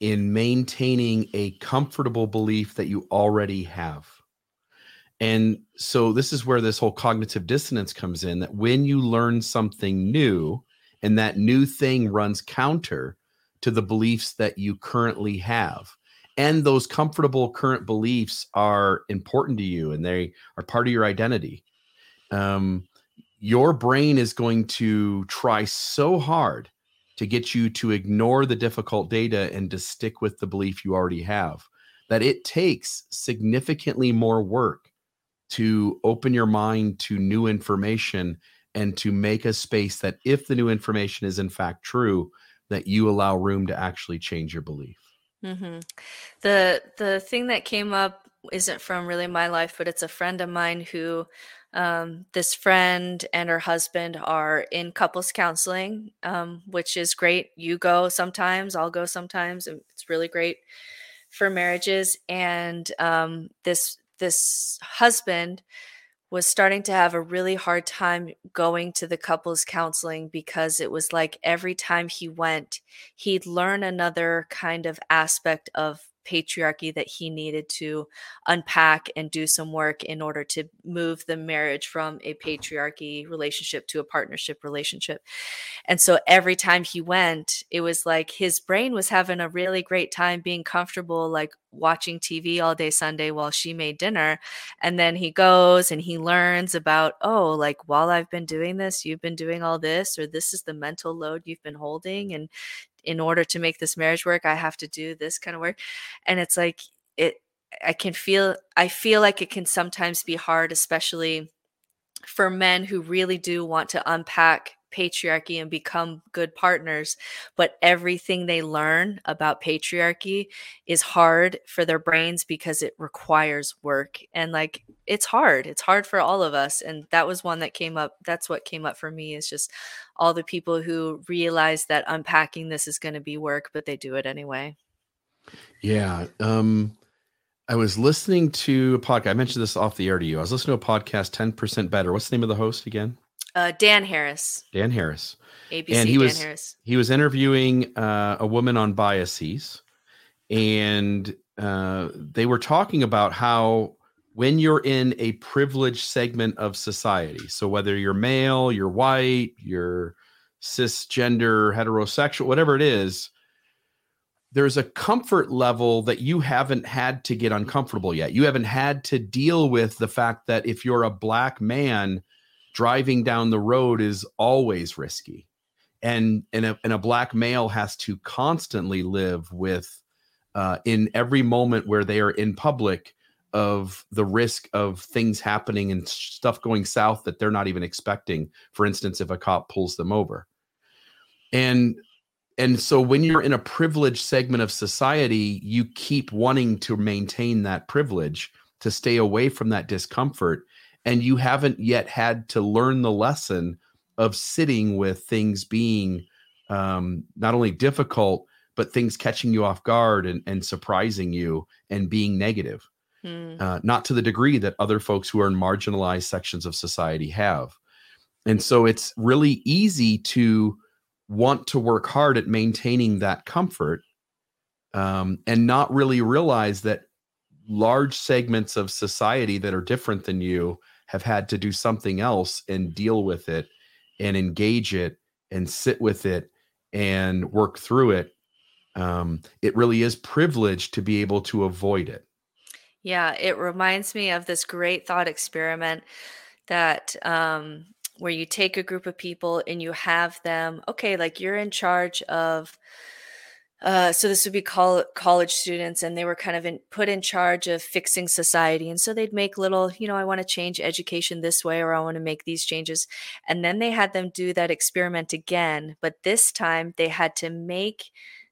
in maintaining a comfortable belief that you already have. And so this is where this whole cognitive dissonance comes in that when you learn something new and that new thing runs counter to the beliefs that you currently have. And those comfortable current beliefs are important to you and they are part of your identity. Um, your brain is going to try so hard to get you to ignore the difficult data and to stick with the belief you already have that it takes significantly more work to open your mind to new information and to make a space that if the new information is in fact true that you allow room to actually change your belief. Mm-hmm. the the thing that came up isn't from really my life but it's a friend of mine who um, this friend and her husband are in couples counseling um, which is great. You go sometimes i'll go sometimes it's really great for marriages. And um, this this husband was starting to have a really hard time going to the couples counseling because it was like every time he went, he'd learn another kind of aspect of patriarchy that he needed to unpack and do some work in order to move the marriage from a patriarchy relationship to a partnership relationship. And so every time he went, it was like his brain was having a really great time being comfortable, like watching TV all day Sunday while she made dinner. And then he goes and he learns about, oh, like while I've been doing this, you've been doing all this, or this is the mental load you've been holding. And in order to make this marriage work, I have to do this kind of work. And it's like, it, I can feel, I feel like it can sometimes be hard, especially for men who really do want to unpack patriarchy and become good partners but everything they learn about patriarchy is hard for their brains because it requires work and like it's hard it's hard for all of us and that was one that came up that's what came up for me is just all the people who realize that unpacking this is going to be work but they do it anyway yeah um I was listening to a podcast. I mentioned this off the air to you. I was listening to a podcast, 10% Better. What's the name of the host again? Uh, Dan Harris. Dan Harris. ABC and he Dan was, Harris. He was interviewing uh, a woman on biases, and uh, they were talking about how when you're in a privileged segment of society, so whether you're male, you're white, you're cisgender, heterosexual, whatever it is, there's a comfort level that you haven't had to get uncomfortable yet. You haven't had to deal with the fact that if you're a black man, driving down the road is always risky. And and a, and a black male has to constantly live with uh, in every moment where they are in public of the risk of things happening and stuff going south that they're not even expecting. For instance if a cop pulls them over. And and so when you're in a privileged segment of society you keep wanting to maintain that privilege to stay away from that discomfort and you haven't yet had to learn the lesson of sitting with things being um, not only difficult but things catching you off guard and, and surprising you and being negative mm. uh, not to the degree that other folks who are in marginalized sections of society have and so it's really easy to want to work hard at maintaining that comfort um, and not really realize that large segments of society that are different than you have had to do something else and deal with it and engage it and sit with it and work through it um, it really is privileged to be able to avoid it. Yeah it reminds me of this great thought experiment that um, where you take a group of people and you have them okay like you're in charge of uh, so this would be col- college students and they were kind of in, put in charge of fixing society and so they'd make little you know i want to change education this way or i want to make these changes. And then they had them do that experiment again but this time they had to make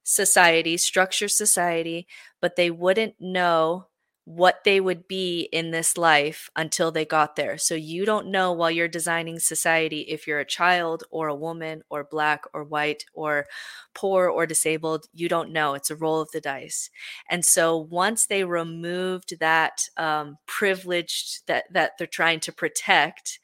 society structure society but they wouldn't know what they would be in this life until they got there. So you don't know while you're designing society if you're a child or a woman or black or white or poor or disabled. You don't know. It's a roll of the dice. And so once they removed that um, privileged that that they're trying to protect,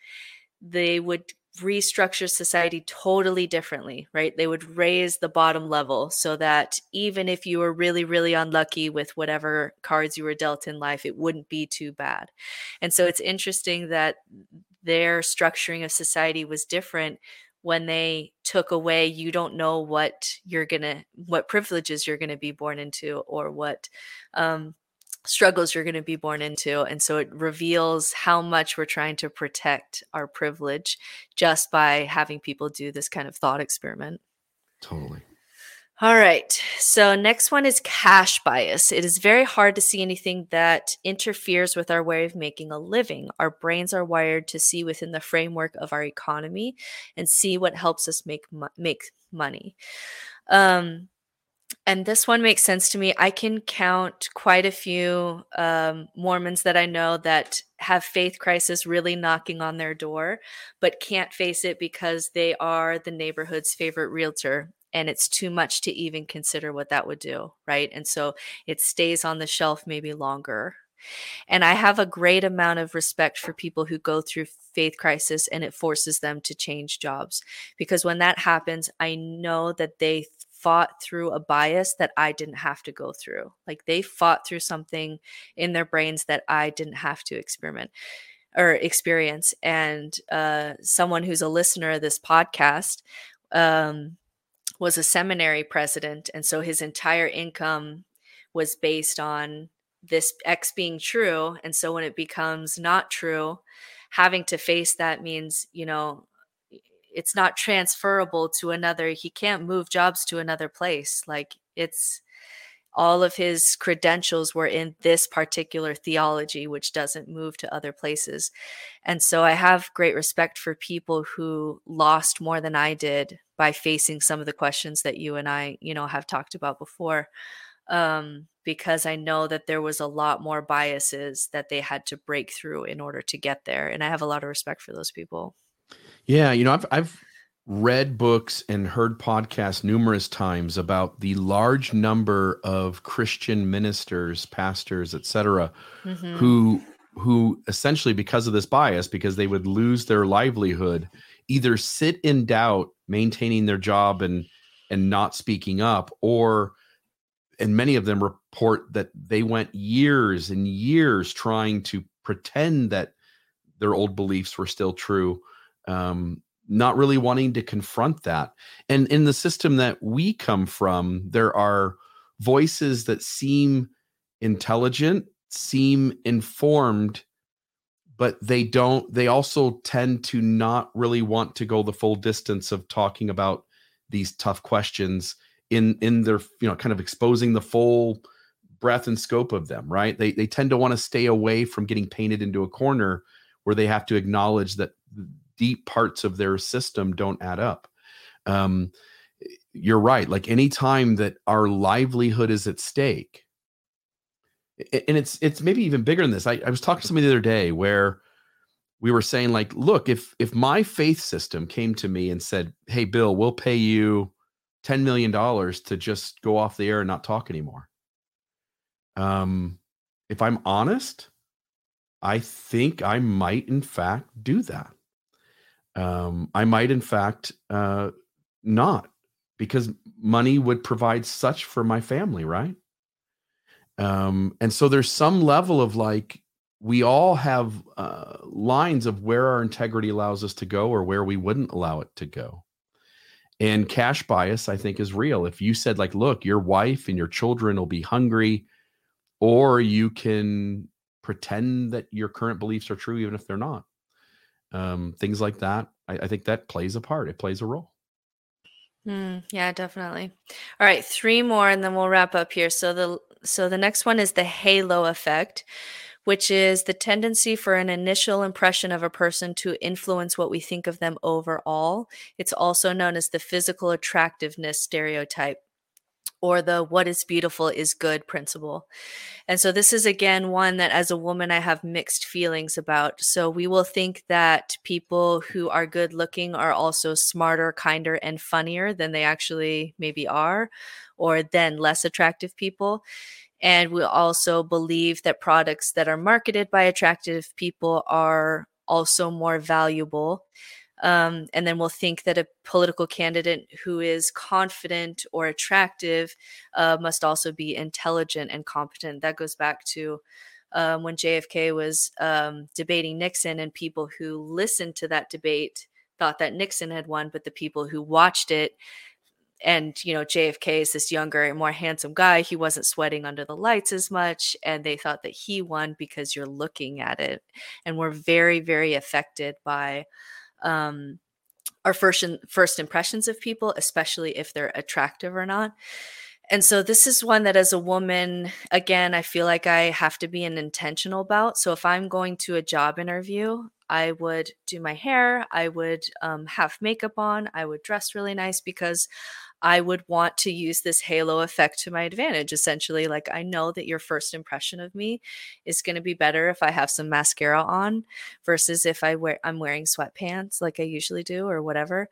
they would restructure society totally differently, right? They would raise the bottom level so that even if you were really, really unlucky with whatever cards you were dealt in life, it wouldn't be too bad. And so it's interesting that their structuring of society was different when they took away you don't know what you're gonna what privileges you're gonna be born into or what um, struggles you're going to be born into. And so it reveals how much we're trying to protect our privilege just by having people do this kind of thought experiment. Totally. All right. So, next one is cash bias. It is very hard to see anything that interferes with our way of making a living. Our brains are wired to see within the framework of our economy and see what helps us make make money. Um, and this one makes sense to me. I can count quite a few um, Mormons that I know that have faith crisis really knocking on their door, but can't face it because they are the neighborhood's favorite realtor. And it's too much to even consider what that would do. Right. And so it stays on the shelf maybe longer. And I have a great amount of respect for people who go through faith crisis and it forces them to change jobs. Because when that happens, I know that they fought through a bias that I didn't have to go through. Like they fought through something in their brains that I didn't have to experiment or experience. And uh, someone who's a listener of this podcast um, was a seminary president. And so his entire income was based on this X being true. And so when it becomes not true, having to face that means, you know, it's not transferable to another he can't move jobs to another place like it's all of his credentials were in this particular theology which doesn't move to other places. And so i have great respect for people who lost more than i did by facing some of the questions that you and i you know have talked about before um, because i know that there was a lot more biases that they had to break through in order to get there and i have a lot of respect for those people yeah, you know, I've I've read books and heard podcasts numerous times about the large number of Christian ministers, pastors, etc., mm-hmm. who who essentially because of this bias because they would lose their livelihood either sit in doubt maintaining their job and and not speaking up or and many of them report that they went years and years trying to pretend that their old beliefs were still true um, not really wanting to confront that. And in the system that we come from, there are voices that seem intelligent, seem informed, but they don't, they also tend to not really want to go the full distance of talking about these tough questions in in their you know kind of exposing the full breadth and scope of them, right? They they tend to want to stay away from getting painted into a corner where they have to acknowledge that deep parts of their system don't add up. Um, you're right. Like any time that our livelihood is at stake, and it's it's maybe even bigger than this. I, I was talking to somebody the other day where we were saying like, look, if if my faith system came to me and said, "Hey, Bill, we'll pay you ten million dollars to just go off the air and not talk anymore," um, if I'm honest, I think I might in fact do that. Um, I might in fact uh, not because money would provide such for my family, right? Um, and so there's some level of like we all have uh, lines of where our integrity allows us to go or where we wouldn't allow it to go. And cash bias, I think, is real. If you said, like, look, your wife and your children will be hungry, or you can pretend that your current beliefs are true, even if they're not. Um, things like that, I, I think that plays a part. It plays a role. Mm, yeah, definitely. All right, three more and then we'll wrap up here. So the so the next one is the halo effect, which is the tendency for an initial impression of a person to influence what we think of them overall. It's also known as the physical attractiveness stereotype or the what is beautiful is good principle. And so this is again one that as a woman I have mixed feelings about. So we will think that people who are good looking are also smarter, kinder and funnier than they actually maybe are or than less attractive people. And we also believe that products that are marketed by attractive people are also more valuable. Um, and then we'll think that a political candidate who is confident or attractive uh, must also be intelligent and competent. That goes back to um, when JFK was um, debating Nixon, and people who listened to that debate thought that Nixon had won, but the people who watched it and you know JFK is this younger and more handsome guy. He wasn't sweating under the lights as much, and they thought that he won because you're looking at it, and we're very, very affected by um, our first in, first impressions of people, especially if they're attractive or not. And so this is one that as a woman, again, I feel like I have to be an intentional about. So if I'm going to a job interview, I would do my hair, I would um, have makeup on, I would dress really nice because I would want to use this halo effect to my advantage. Essentially, like I know that your first impression of me is going to be better if I have some mascara on versus if I wear I'm wearing sweatpants like I usually do or whatever.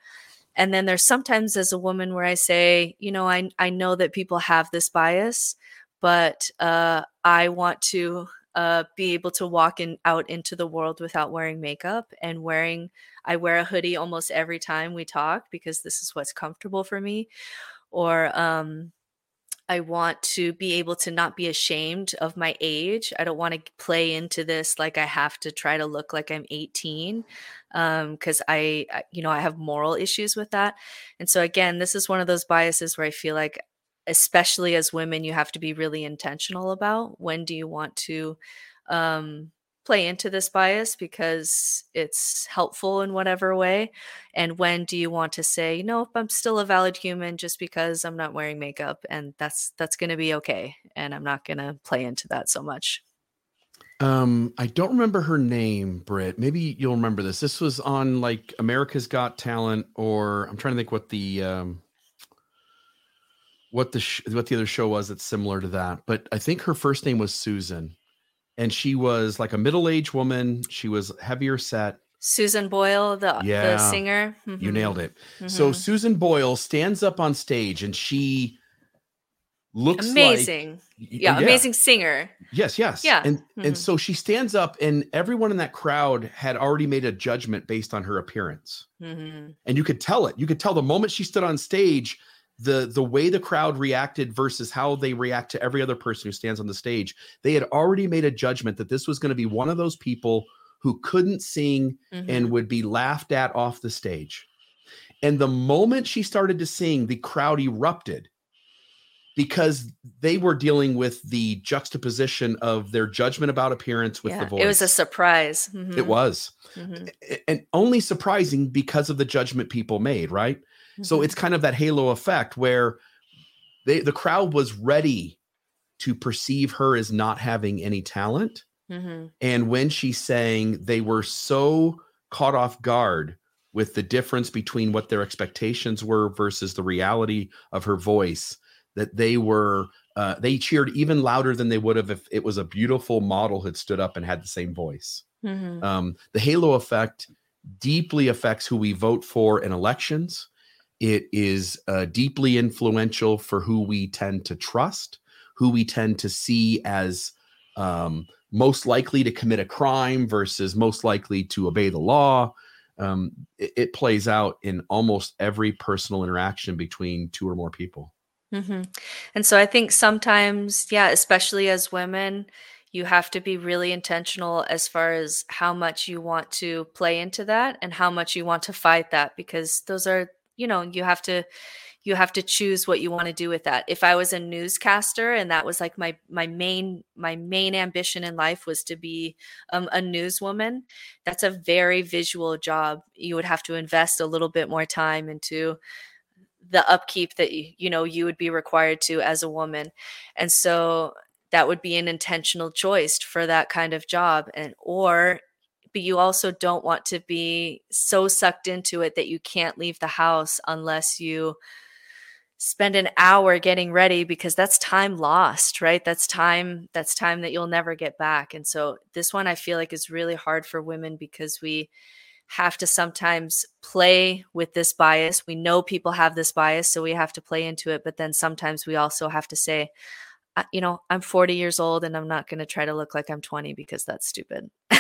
And then there's sometimes as a woman where I say, you know, I I know that people have this bias, but uh, I want to uh, be able to walk in out into the world without wearing makeup and wearing I wear a hoodie almost every time we talk because this is what's comfortable for me or um I want to be able to not be ashamed of my age. I don't want to play into this like I have to try to look like I'm 18 because um, I, you know, I have moral issues with that. And so, again, this is one of those biases where I feel like especially as women, you have to be really intentional about when do you want to um, play into this bias because it's helpful in whatever way and when do you want to say nope i'm still a valid human just because i'm not wearing makeup and that's that's going to be okay and i'm not going to play into that so much um i don't remember her name Britt. maybe you'll remember this this was on like america's got talent or i'm trying to think what the um what the sh- what the other show was that's similar to that. But I think her first name was Susan, and she was like a middle aged woman. She was heavier set. Susan Boyle, the, yeah, the singer. Mm-hmm. You nailed it. Mm-hmm. So Susan Boyle stands up on stage and she looks amazing. Like, yeah, yeah, amazing singer. Yes, yes. Yeah. And mm-hmm. and so she stands up and everyone in that crowd had already made a judgment based on her appearance. Mm-hmm. And you could tell it. You could tell the moment she stood on stage the the way the crowd reacted versus how they react to every other person who stands on the stage they had already made a judgment that this was going to be one of those people who couldn't sing mm-hmm. and would be laughed at off the stage and the moment she started to sing the crowd erupted because they were dealing with the juxtaposition of their judgment about appearance with yeah, the voice. It was a surprise. Mm-hmm. It was. Mm-hmm. And only surprising because of the judgment people made, right? So mm-hmm. it's kind of that halo effect where they the crowd was ready to perceive her as not having any talent. Mm-hmm. And when she sang, they were so caught off guard with the difference between what their expectations were versus the reality of her voice, that they were uh, they cheered even louder than they would have if it was a beautiful model had stood up and had the same voice. Mm-hmm. Um, the halo effect deeply affects who we vote for in elections. It is uh, deeply influential for who we tend to trust, who we tend to see as um, most likely to commit a crime versus most likely to obey the law. Um, it, it, plays out in almost every personal interaction between two or more people. Mm-hmm. And so I think sometimes, yeah, especially as women, you have to be really intentional as far as how much you want to play into that and how much you want to fight that because those are, you know, you have to you have to choose what you want to do with that. If I was a newscaster and that was like my my main my main ambition in life was to be um, a newswoman, that's a very visual job. You would have to invest a little bit more time into the upkeep that you, you know you would be required to as a woman and so that would be an intentional choice for that kind of job and or but you also don't want to be so sucked into it that you can't leave the house unless you spend an hour getting ready because that's time lost right that's time that's time that you'll never get back and so this one i feel like is really hard for women because we have to sometimes play with this bias. We know people have this bias, so we have to play into it. But then sometimes we also have to say, you know, I'm 40 years old and I'm not going to try to look like I'm 20 because that's stupid.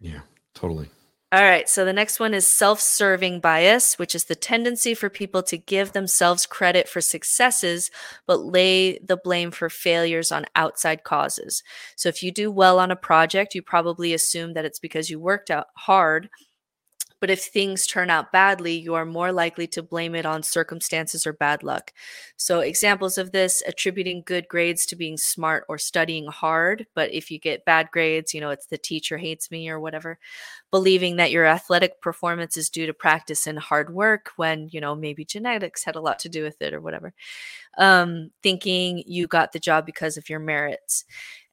yeah, totally. All right. So the next one is self serving bias, which is the tendency for people to give themselves credit for successes, but lay the blame for failures on outside causes. So if you do well on a project, you probably assume that it's because you worked out hard but if things turn out badly, you are more likely to blame it on circumstances or bad luck. So, examples of this attributing good grades to being smart or studying hard. But if you get bad grades, you know, it's the teacher hates me or whatever. Believing that your athletic performance is due to practice and hard work when, you know, maybe genetics had a lot to do with it or whatever. Um, thinking you got the job because of your merits.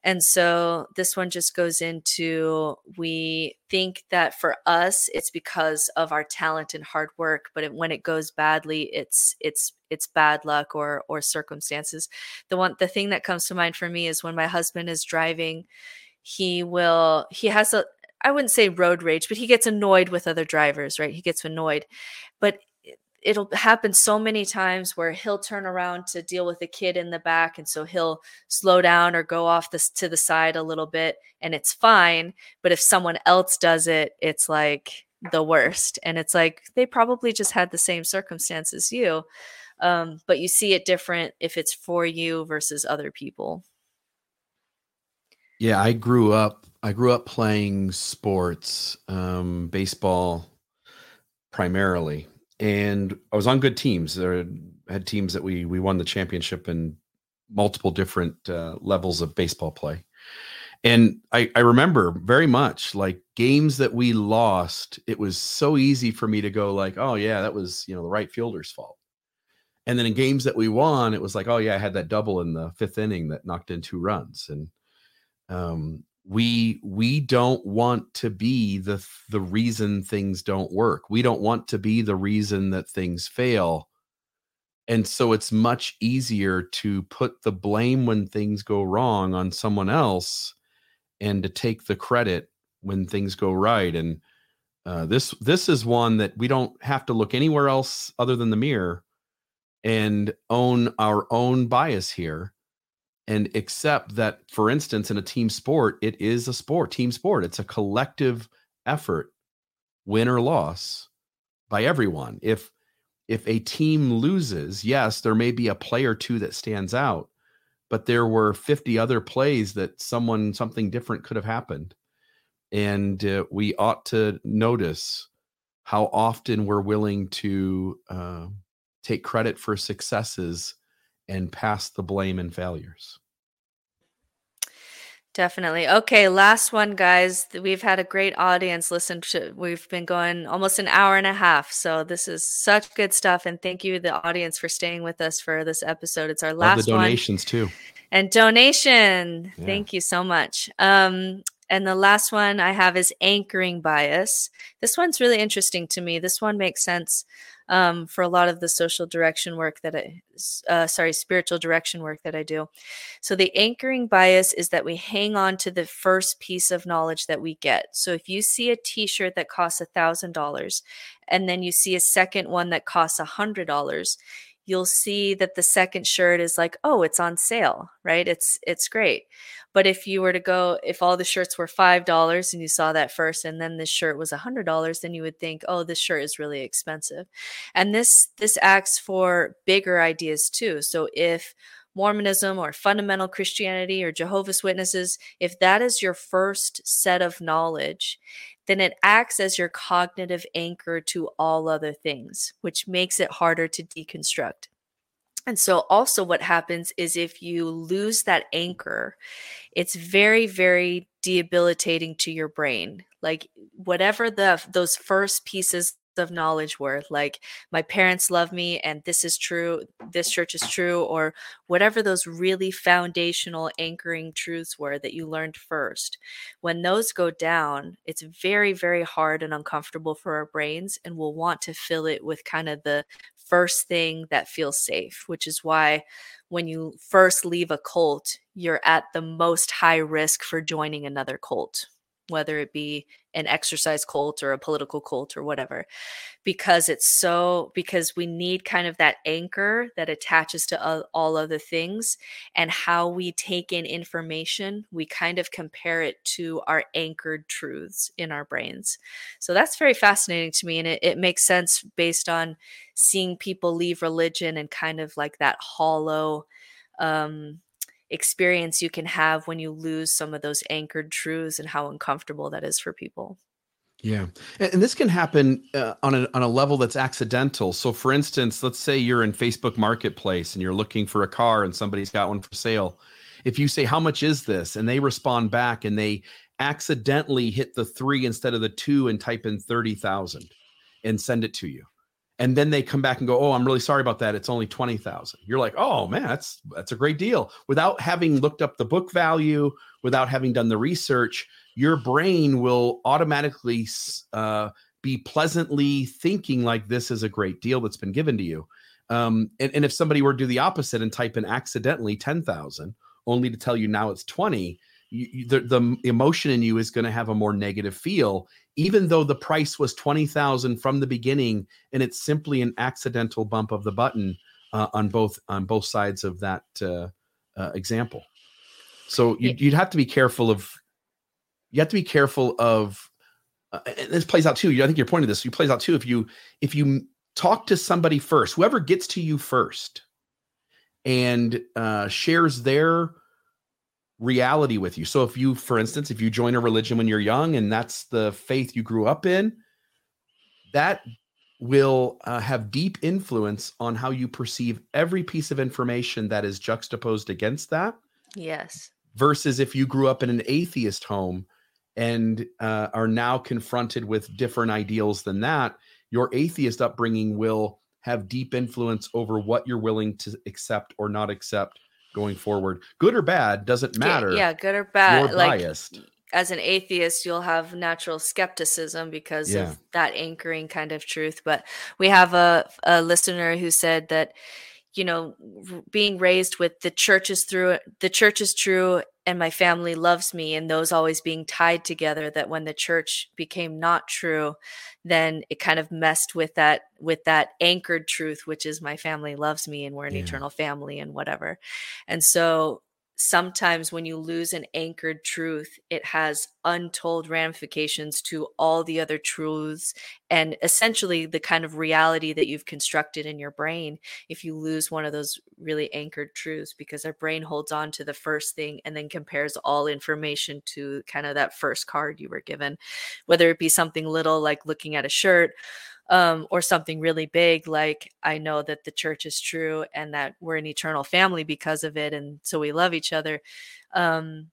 And so this one just goes into we think that for us it's because of our talent and hard work, but it, when it goes badly, it's it's it's bad luck or or circumstances. The one the thing that comes to mind for me is when my husband is driving, he will he has a I wouldn't say road rage, but he gets annoyed with other drivers, right? He gets annoyed. But it'll happen so many times where he'll turn around to deal with a kid in the back and so he'll slow down or go off this to the side a little bit and it's fine. But if someone else does it it's like the worst. And it's like they probably just had the same circumstance as you um, but you see it different if it's for you versus other people. Yeah i grew up i grew up playing sports um, baseball primarily and I was on good teams. There had teams that we we won the championship in multiple different uh, levels of baseball play. And I, I remember very much like games that we lost. It was so easy for me to go like, oh yeah, that was you know the right fielder's fault. And then in games that we won, it was like, oh yeah, I had that double in the fifth inning that knocked in two runs. And um, we we don't want to be the the reason things don't work. We don't want to be the reason that things fail. And so it's much easier to put the blame when things go wrong on someone else and to take the credit when things go right. And uh, this this is one that we don't have to look anywhere else other than the mirror and own our own bias here and accept that for instance in a team sport it is a sport team sport. It's a collective effort win or loss by everyone. If if a team loses yes there may be a play or two that stands out but there were 50 other plays that someone something different could have happened. And uh, we ought to notice how often we're willing to uh, take credit for successes and pass the blame and failures. Definitely. Okay, last one, guys. We've had a great audience listen to. We've been going almost an hour and a half, so this is such good stuff. And thank you, the audience, for staying with us for this episode. It's our last Love the donations one. too. And donation. Yeah. Thank you so much. Um, and the last one I have is anchoring bias. This one's really interesting to me. This one makes sense um, for a lot of the social direction work that I, uh, sorry, spiritual direction work that I do. So the anchoring bias is that we hang on to the first piece of knowledge that we get. So if you see a T-shirt that costs a thousand dollars, and then you see a second one that costs a hundred dollars, you'll see that the second shirt is like oh it's on sale right? It's it's great. But if you were to go if all the shirts were five dollars and you saw that first and then this shirt was a hundred dollars then you would think oh this shirt is really expensive. And this this acts for bigger ideas too. So if Mormonism or fundamental Christianity or Jehovah's Witnesses, if that is your first set of knowledge, then it acts as your cognitive anchor to all other things, which makes it harder to deconstruct. And so, also, what happens is if you lose that anchor, it's very, very debilitating to your brain. Like, whatever the those first pieces of knowledge were like my parents love me and this is true this church is true or whatever those really foundational anchoring truths were that you learned first. When those go down it's very very hard and uncomfortable for our brains and we'll want to fill it with kind of the first thing that feels safe which is why when you first leave a cult you're at the most high risk for joining another cult whether it be an exercise cult or a political cult or whatever because it's so because we need kind of that anchor that attaches to all other things and how we take in information we kind of compare it to our anchored truths in our brains. So that's very fascinating to me and it, it makes sense based on seeing people leave religion and kind of like that hollow um experience you can have when you lose some of those anchored truths and how uncomfortable that is for people. Yeah. And, this can happen uh, on, a, on a level that's accidental. So, for instance, let's say you're in Facebook Marketplace and you're looking for a car and somebody's got one for sale. If you say, How much is this? and they respond back and they accidentally hit the three instead of the two and type in 30,000 and send it to you and then they come back and go oh i'm really sorry about that. It's only 20000 you're like oh man that's that's a great deal. Without having looked up the book value without having done the research your brain will automatically uh, be pleasantly thinking like this is a great deal that's been given to you. Um, and, and if somebody were to do the opposite and type in accidentally 10000 only to tell you now it's 20 you, the, the emotion in you is going to have a more negative feel even though the price was 20,000 from the beginning and it's simply an accidental bump of the button uh, on both on both sides of that uh, uh, example. So you, would have to be careful of you have to be careful of uh, and this plays out too. I think you're pointing this. You plays out too if you if you talk to somebody first, whoever gets to you first, and uh, shares their reality with you. So if you, for instance, if you join a religion when you're young and that's the faith you grew up in, that will uh, have deep influence on how you perceive every piece of information that is juxtaposed against that. Yes. Versus if you grew up in an atheist home and uh, are now confronted with different ideals than that, your atheist upbringing will have deep influence over what you're willing to accept or not accept going forward. Good or bad doesn't matter. Yeah, good or bad. You're like, biased. As an atheist, you'll have natural skepticism because yeah. of that anchoring kind of truth. But we have a, a listener who said that, you know, being raised with the church is through the church is true and my family loves me and those always being tied together that when the church became not true then it kind of messed with that with that anchored truth which is my family loves me and we're an yeah. eternal family and whatever and so sometimes when you lose an anchored truth, it has untold ramifications to all the other truths and essentially the kind of reality that you've constructed in your brain if you lose one of those really anchored truths because our brain holds on to the first thing and then compares all information to kind of that first card you were given. Whether it be something little like looking at a shirt um, or something really big like I know that the church is true and that we're an eternal family because of it, and so we love each other. Um,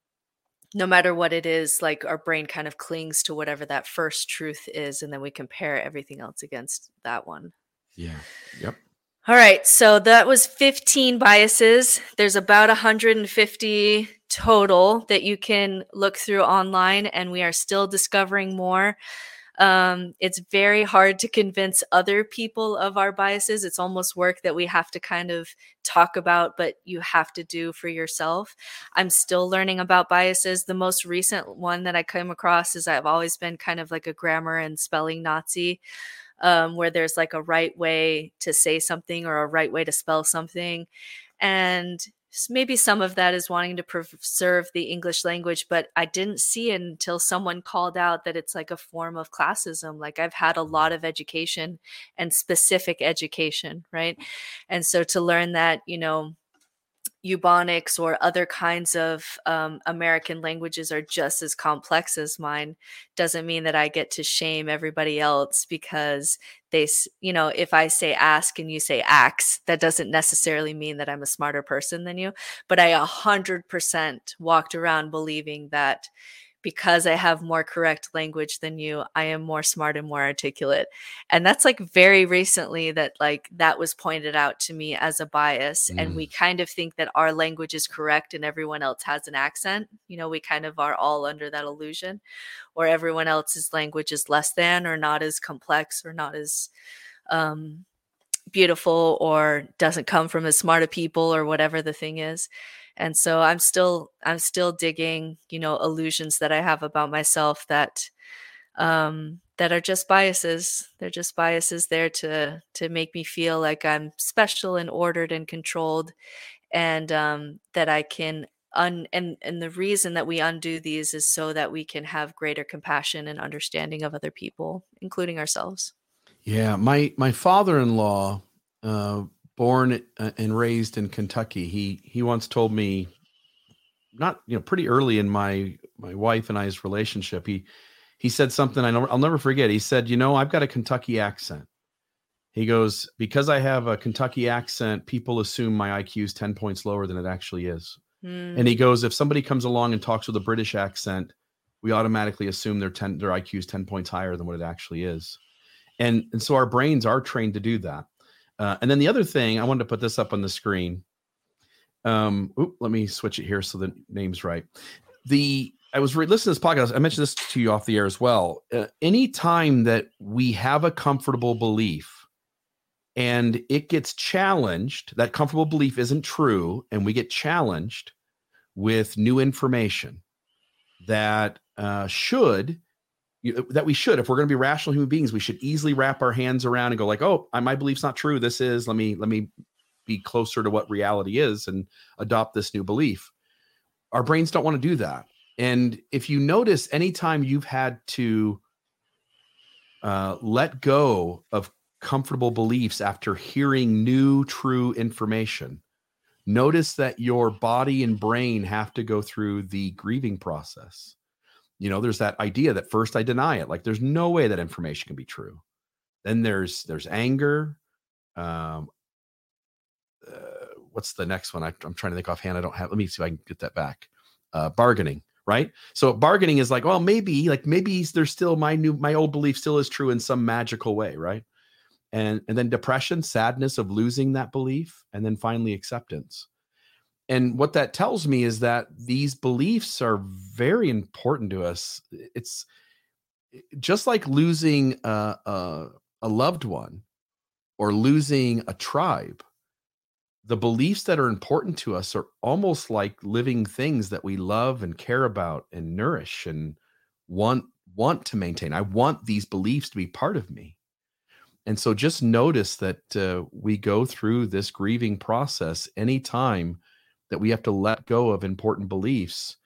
no matter what it is, like our brain kind of clings to whatever that first truth is, and then we compare everything else against that one. Yeah. Yep. All right, so that was 15 biases. There's about 150 total that you can look through online, and we are still discovering more. Um, it's very hard to convince other people of our biases. It's almost work that we have to kind of talk about, but you have to do for yourself. I'm still learning about biases. The most recent one that I came across is I've always been kind of like a grammar and spelling Nazi. Um, where there's like a right way to say something or a right way to spell something. And maybe some of that is wanting to preserve the English language, but I didn't see until someone called out that it's like a form of classism. Like I've had a lot of education and specific education, right? And so to learn that, you know, Ebonics or other kinds of um, American languages are just as complex as mine doesn't mean that I get to shame everybody else because they, you know, if I say ask and you say axe, that doesn't necessarily mean that I'm a smarter person than you. But I 100% walked around believing that because I have more correct language than you, I am more smart and more articulate. And that's like very recently that like that was pointed out to me as a bias. Mm. And we kind of think that our language is correct and everyone else has an accent. You know, we kind of are all under that illusion, or everyone else's language is less than or not as complex or not as um beautiful or doesn't come from as smart a people or whatever the thing is and so i'm still i'm still digging you know illusions that i have about myself that um that are just biases. They're just biases there to to make me feel like i'm special and ordered and controlled and um that i can un and and the reason that we undo these is so that we can have greater compassion and understanding of other people including ourselves. Yeah my my father-in-law uh born uh, and raised in Kentucky. He he once told me, not you know, pretty early in my my wife and I's relationship. He he said something I know I'll never forget. He said, "You know, I've got a Kentucky accent." He goes, "Because I have a Kentucky accent, people assume my IQ is ten points lower than it actually is." Mm. And he goes, "If somebody comes along and talks with a British accent, we automatically assume their ten their IQ is ten points higher than what it actually is." And and so our brains are trained to do that uh, and then the other thing, I wanted to put this up on the screen. Um, oop, let me switch it here so the name's right. The I was re- listening to this podcast. I mentioned this to you off the air as well. Uh, anytime that we have a comfortable belief and it gets challenged, that comfortable belief isn't true, and we get challenged with new information that uh, should that we should if we're going to be rational human beings we should easily wrap our hands around and go like oh my belief's not true. This is let me let me be closer to what reality is and adopt this new belief. Our brains don't want to do that. And if you notice anytime you've had to uh, let go of comfortable beliefs after hearing new true information notice that your body and brain have to go through the grieving process you know there's that idea that first i deny it like there's no way that information can be true. Then there's there's anger um uh, what's the next one? I, am trying to think offhand i don't have let me see if i can get that back. Uh bargaining right? So bargaining is like well maybe like maybe there's still my new my old belief still is true in some magical way right? And and then depression sadness of losing that belief and then finally acceptance and what that tells me is that these beliefs are very important to us. It's just like losing a, a, a, loved one or losing a tribe the beliefs that are important to us are almost like living things that we love and care about and nourish and want want to maintain. I want these beliefs to be part of me. And so just notice that uh, we go through this grieving process anytime that we have to let go of important beliefs.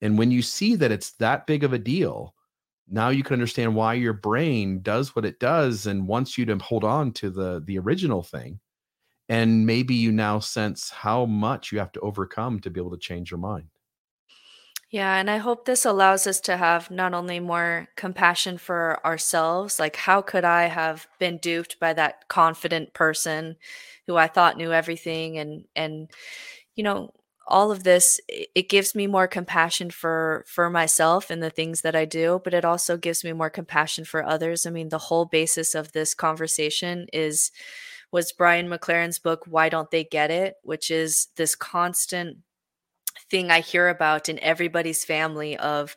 And when you see that it's that big of a deal, now you can understand why your brain does what it does and wants you to hold on to the the original thing. And maybe you now sense how much you have to overcome to be able to change your mind. Yeah, and I hope this allows us to have not only more compassion for ourselves, like how could I have been duped by that confident person who I thought knew everything and and you know, all of this it gives me more compassion for for myself and the things that I do but it also gives me more compassion for others. I mean the whole basis of this conversation is was Brian McLaren's book Why Don't They Get It? which is this constant thing I hear about in everybody's family of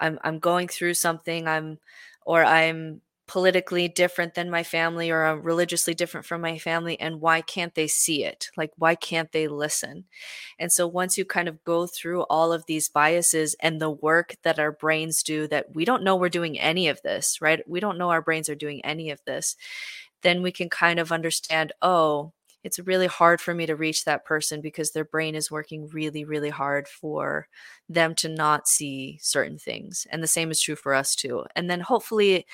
I'm I'm going through something I'm or I'm politically different than my family or I'm religiously different from my family and why can't they see it? Like why can't they listen? And so once you kind of go through all of these biases and the work that our brains do that we don't know we're doing any of this right? We don't know our brains are doing any of this then we can kind of understand oh it's really hard for me to reach that person because their brain is working really, really hard for them to not see certain things. And the same is true for us too. And then hopefully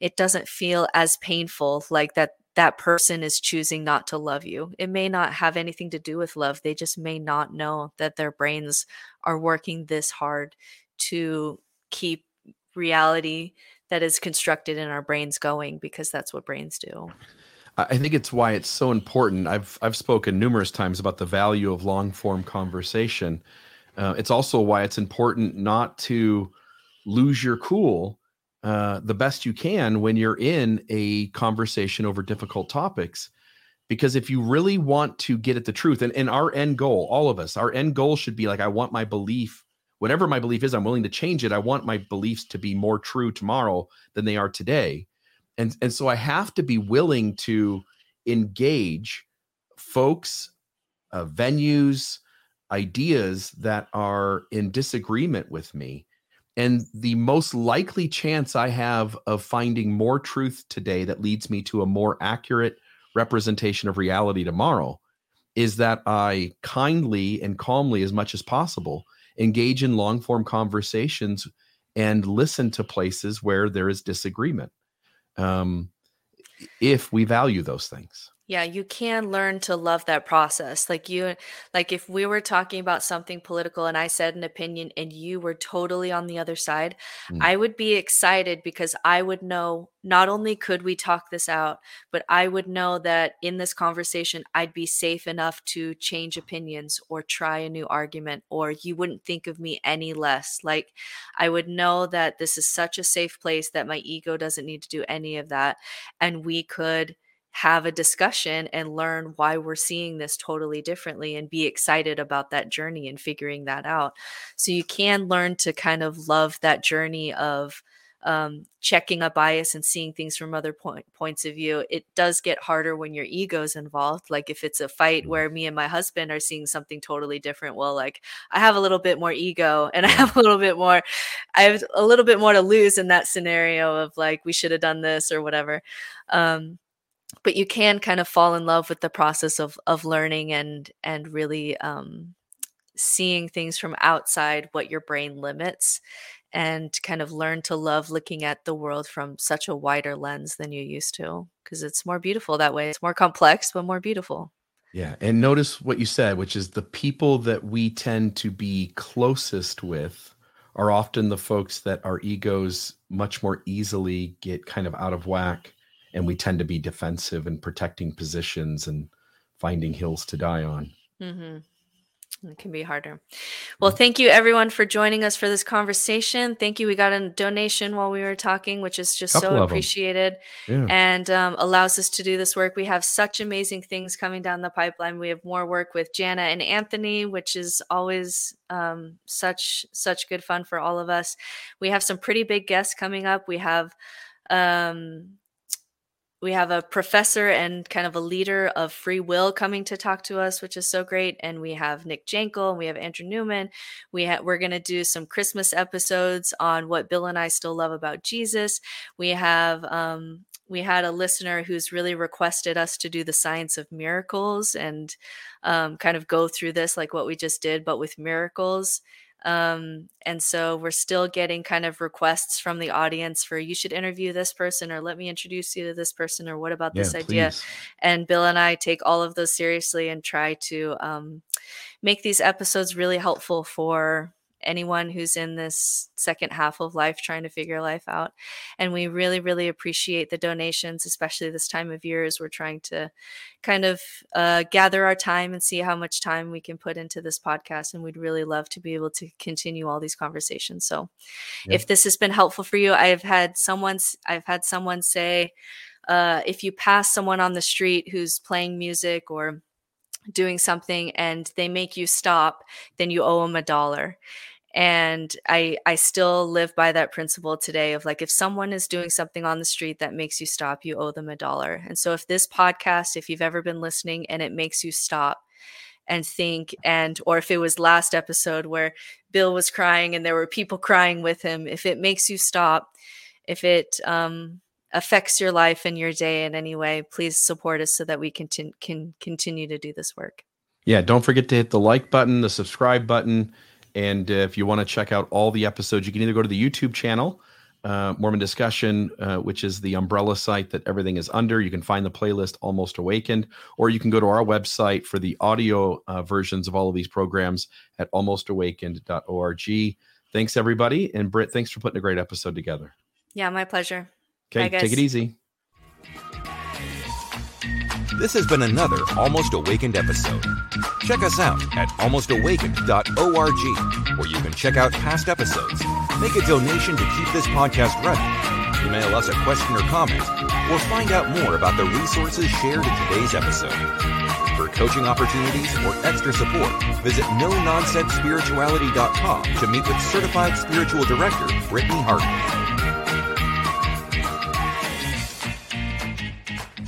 it doesn't feel as painful like that that person is choosing not to love you. It may not have anything to do with love. They just may not know that their brains are working this hard to keep reality that is constructed in our brains going because that's what brains do. I think it's why it's so important. I've I've spoken numerous times about the value of long form conversation. Uh, it's also why it's important not to lose your cool uh, the best you can when you're in a conversation over difficult topics. Because if you really want to get at the truth, and, and our end goal, all of us, our end goal should be like, I want my belief, whatever my belief is, I'm willing to change it. I want my beliefs to be more true tomorrow than they are today and and so i have to be willing to engage folks uh, venues ideas that are in disagreement with me. And the most likely chance i have of finding more truth today that leads me to a more accurate representation of reality tomorrow is that i kindly and calmly as much as possible engage in long form conversations and listen to places where there is disagreement um, if we value those things. Yeah, you can learn to love that process. Like you like if we were talking about something political and I said an opinion and you were totally on the other side, mm. I would be excited because I would know not only could we talk this out, but I would know that in this conversation I'd be safe enough to change opinions or try a new argument or you wouldn't think of me any less. Like I would know that this is such a safe place that my ego doesn't need to do any of that and we could have a discussion and learn why we're seeing this totally differently and be excited about that journey and figuring that out. So you can learn to kind of love that journey of um, checking a bias and seeing things from other point, points of view. It does get harder when your ego's involved. Like if it's a fight mm-hmm. where me and my husband are seeing something totally different, well, like I have a little bit more ego and I have a little bit more, I have a little bit more to lose in that scenario of like we should have done this or whatever. Um, but you can kind of fall in love with the process of of learning and and really um, seeing things from outside what your brain limits and kind of learn to love looking at the world from such a wider lens than you used to because it's more beautiful that way. It's more complex but more beautiful. Yeah and notice what you said which is the people that we tend to be closest with are often the folks that our egos much more easily get kind of out of whack and we tend to be defensive and protecting positions and finding hills to die on. Mm-hmm. It can be harder. Well, thank you everyone for joining us for this conversation. Thank you. We got a donation while we were talking, which is just Couple so appreciated yeah. and um, allows us to do this work. We have such amazing things coming down the pipeline. We have more work with Jana and Anthony, which is always um, such such good fun for all of us. We have some pretty big guests coming up. We have um, we have a professor and kind of a leader of free will coming to talk to us, which is so great. And we have Nick Jankel and we have Andrew Newman. We ha- we're going to do some Christmas episodes on what Bill and I still love about Jesus. We have um, we had a listener who's really requested us to do the science of miracles and um, kind of go through this like what we just did, but with miracles. Um, and so we're still getting kind of requests from the audience for you should interview this person or let me introduce you to this person or what about yeah, this idea? Please. And Bill and I take all of those seriously and try to um, make these episodes really helpful for anyone who's in this second half of life trying to figure life out. And we really, really appreciate the donations, especially this time of year as we're trying to kind of uh, gather our time and see how much time we can put into this podcast. And we'd really love to be able to continue all these conversations. So yeah. if this has been helpful for you, I've had someone, I've had someone say, uh, if you pass someone on the street who's playing music or doing something and they make you stop, then you owe them a dollar. And I I still live by that principle today of like if someone is doing something on the street that makes you stop, you owe them a dollar. And so if this podcast, if you've ever been listening and it makes you stop and think and or if it was last episode where Bill was crying and there were people crying with him, if it makes you stop, if it um affects your life and your day in any way, please support us so that we can, t- can continue to do this work. Yeah, don't forget to hit the like button, the subscribe button. And uh, if you want to check out all the episodes, you can either go to the YouTube channel, uh, Mormon Discussion, uh, which is the umbrella site that everything is under. You can find the playlist Almost Awakened, or you can go to our website for the audio uh, versions of all of these programs at almostawakened.org. Thanks, everybody. And Britt, thanks for putting a great episode together. Yeah, my pleasure. Okay, Bye, take it easy. This has been another Almost Awakened episode. Check us out at almostawakened.org, where you can check out past episodes, make a donation to keep this podcast running, email us a question or comment, or find out more about the resources shared in today's episode. For coaching opportunities or extra support, visit no-nonsense spirituality.com to meet with certified spiritual director Brittany Hartley.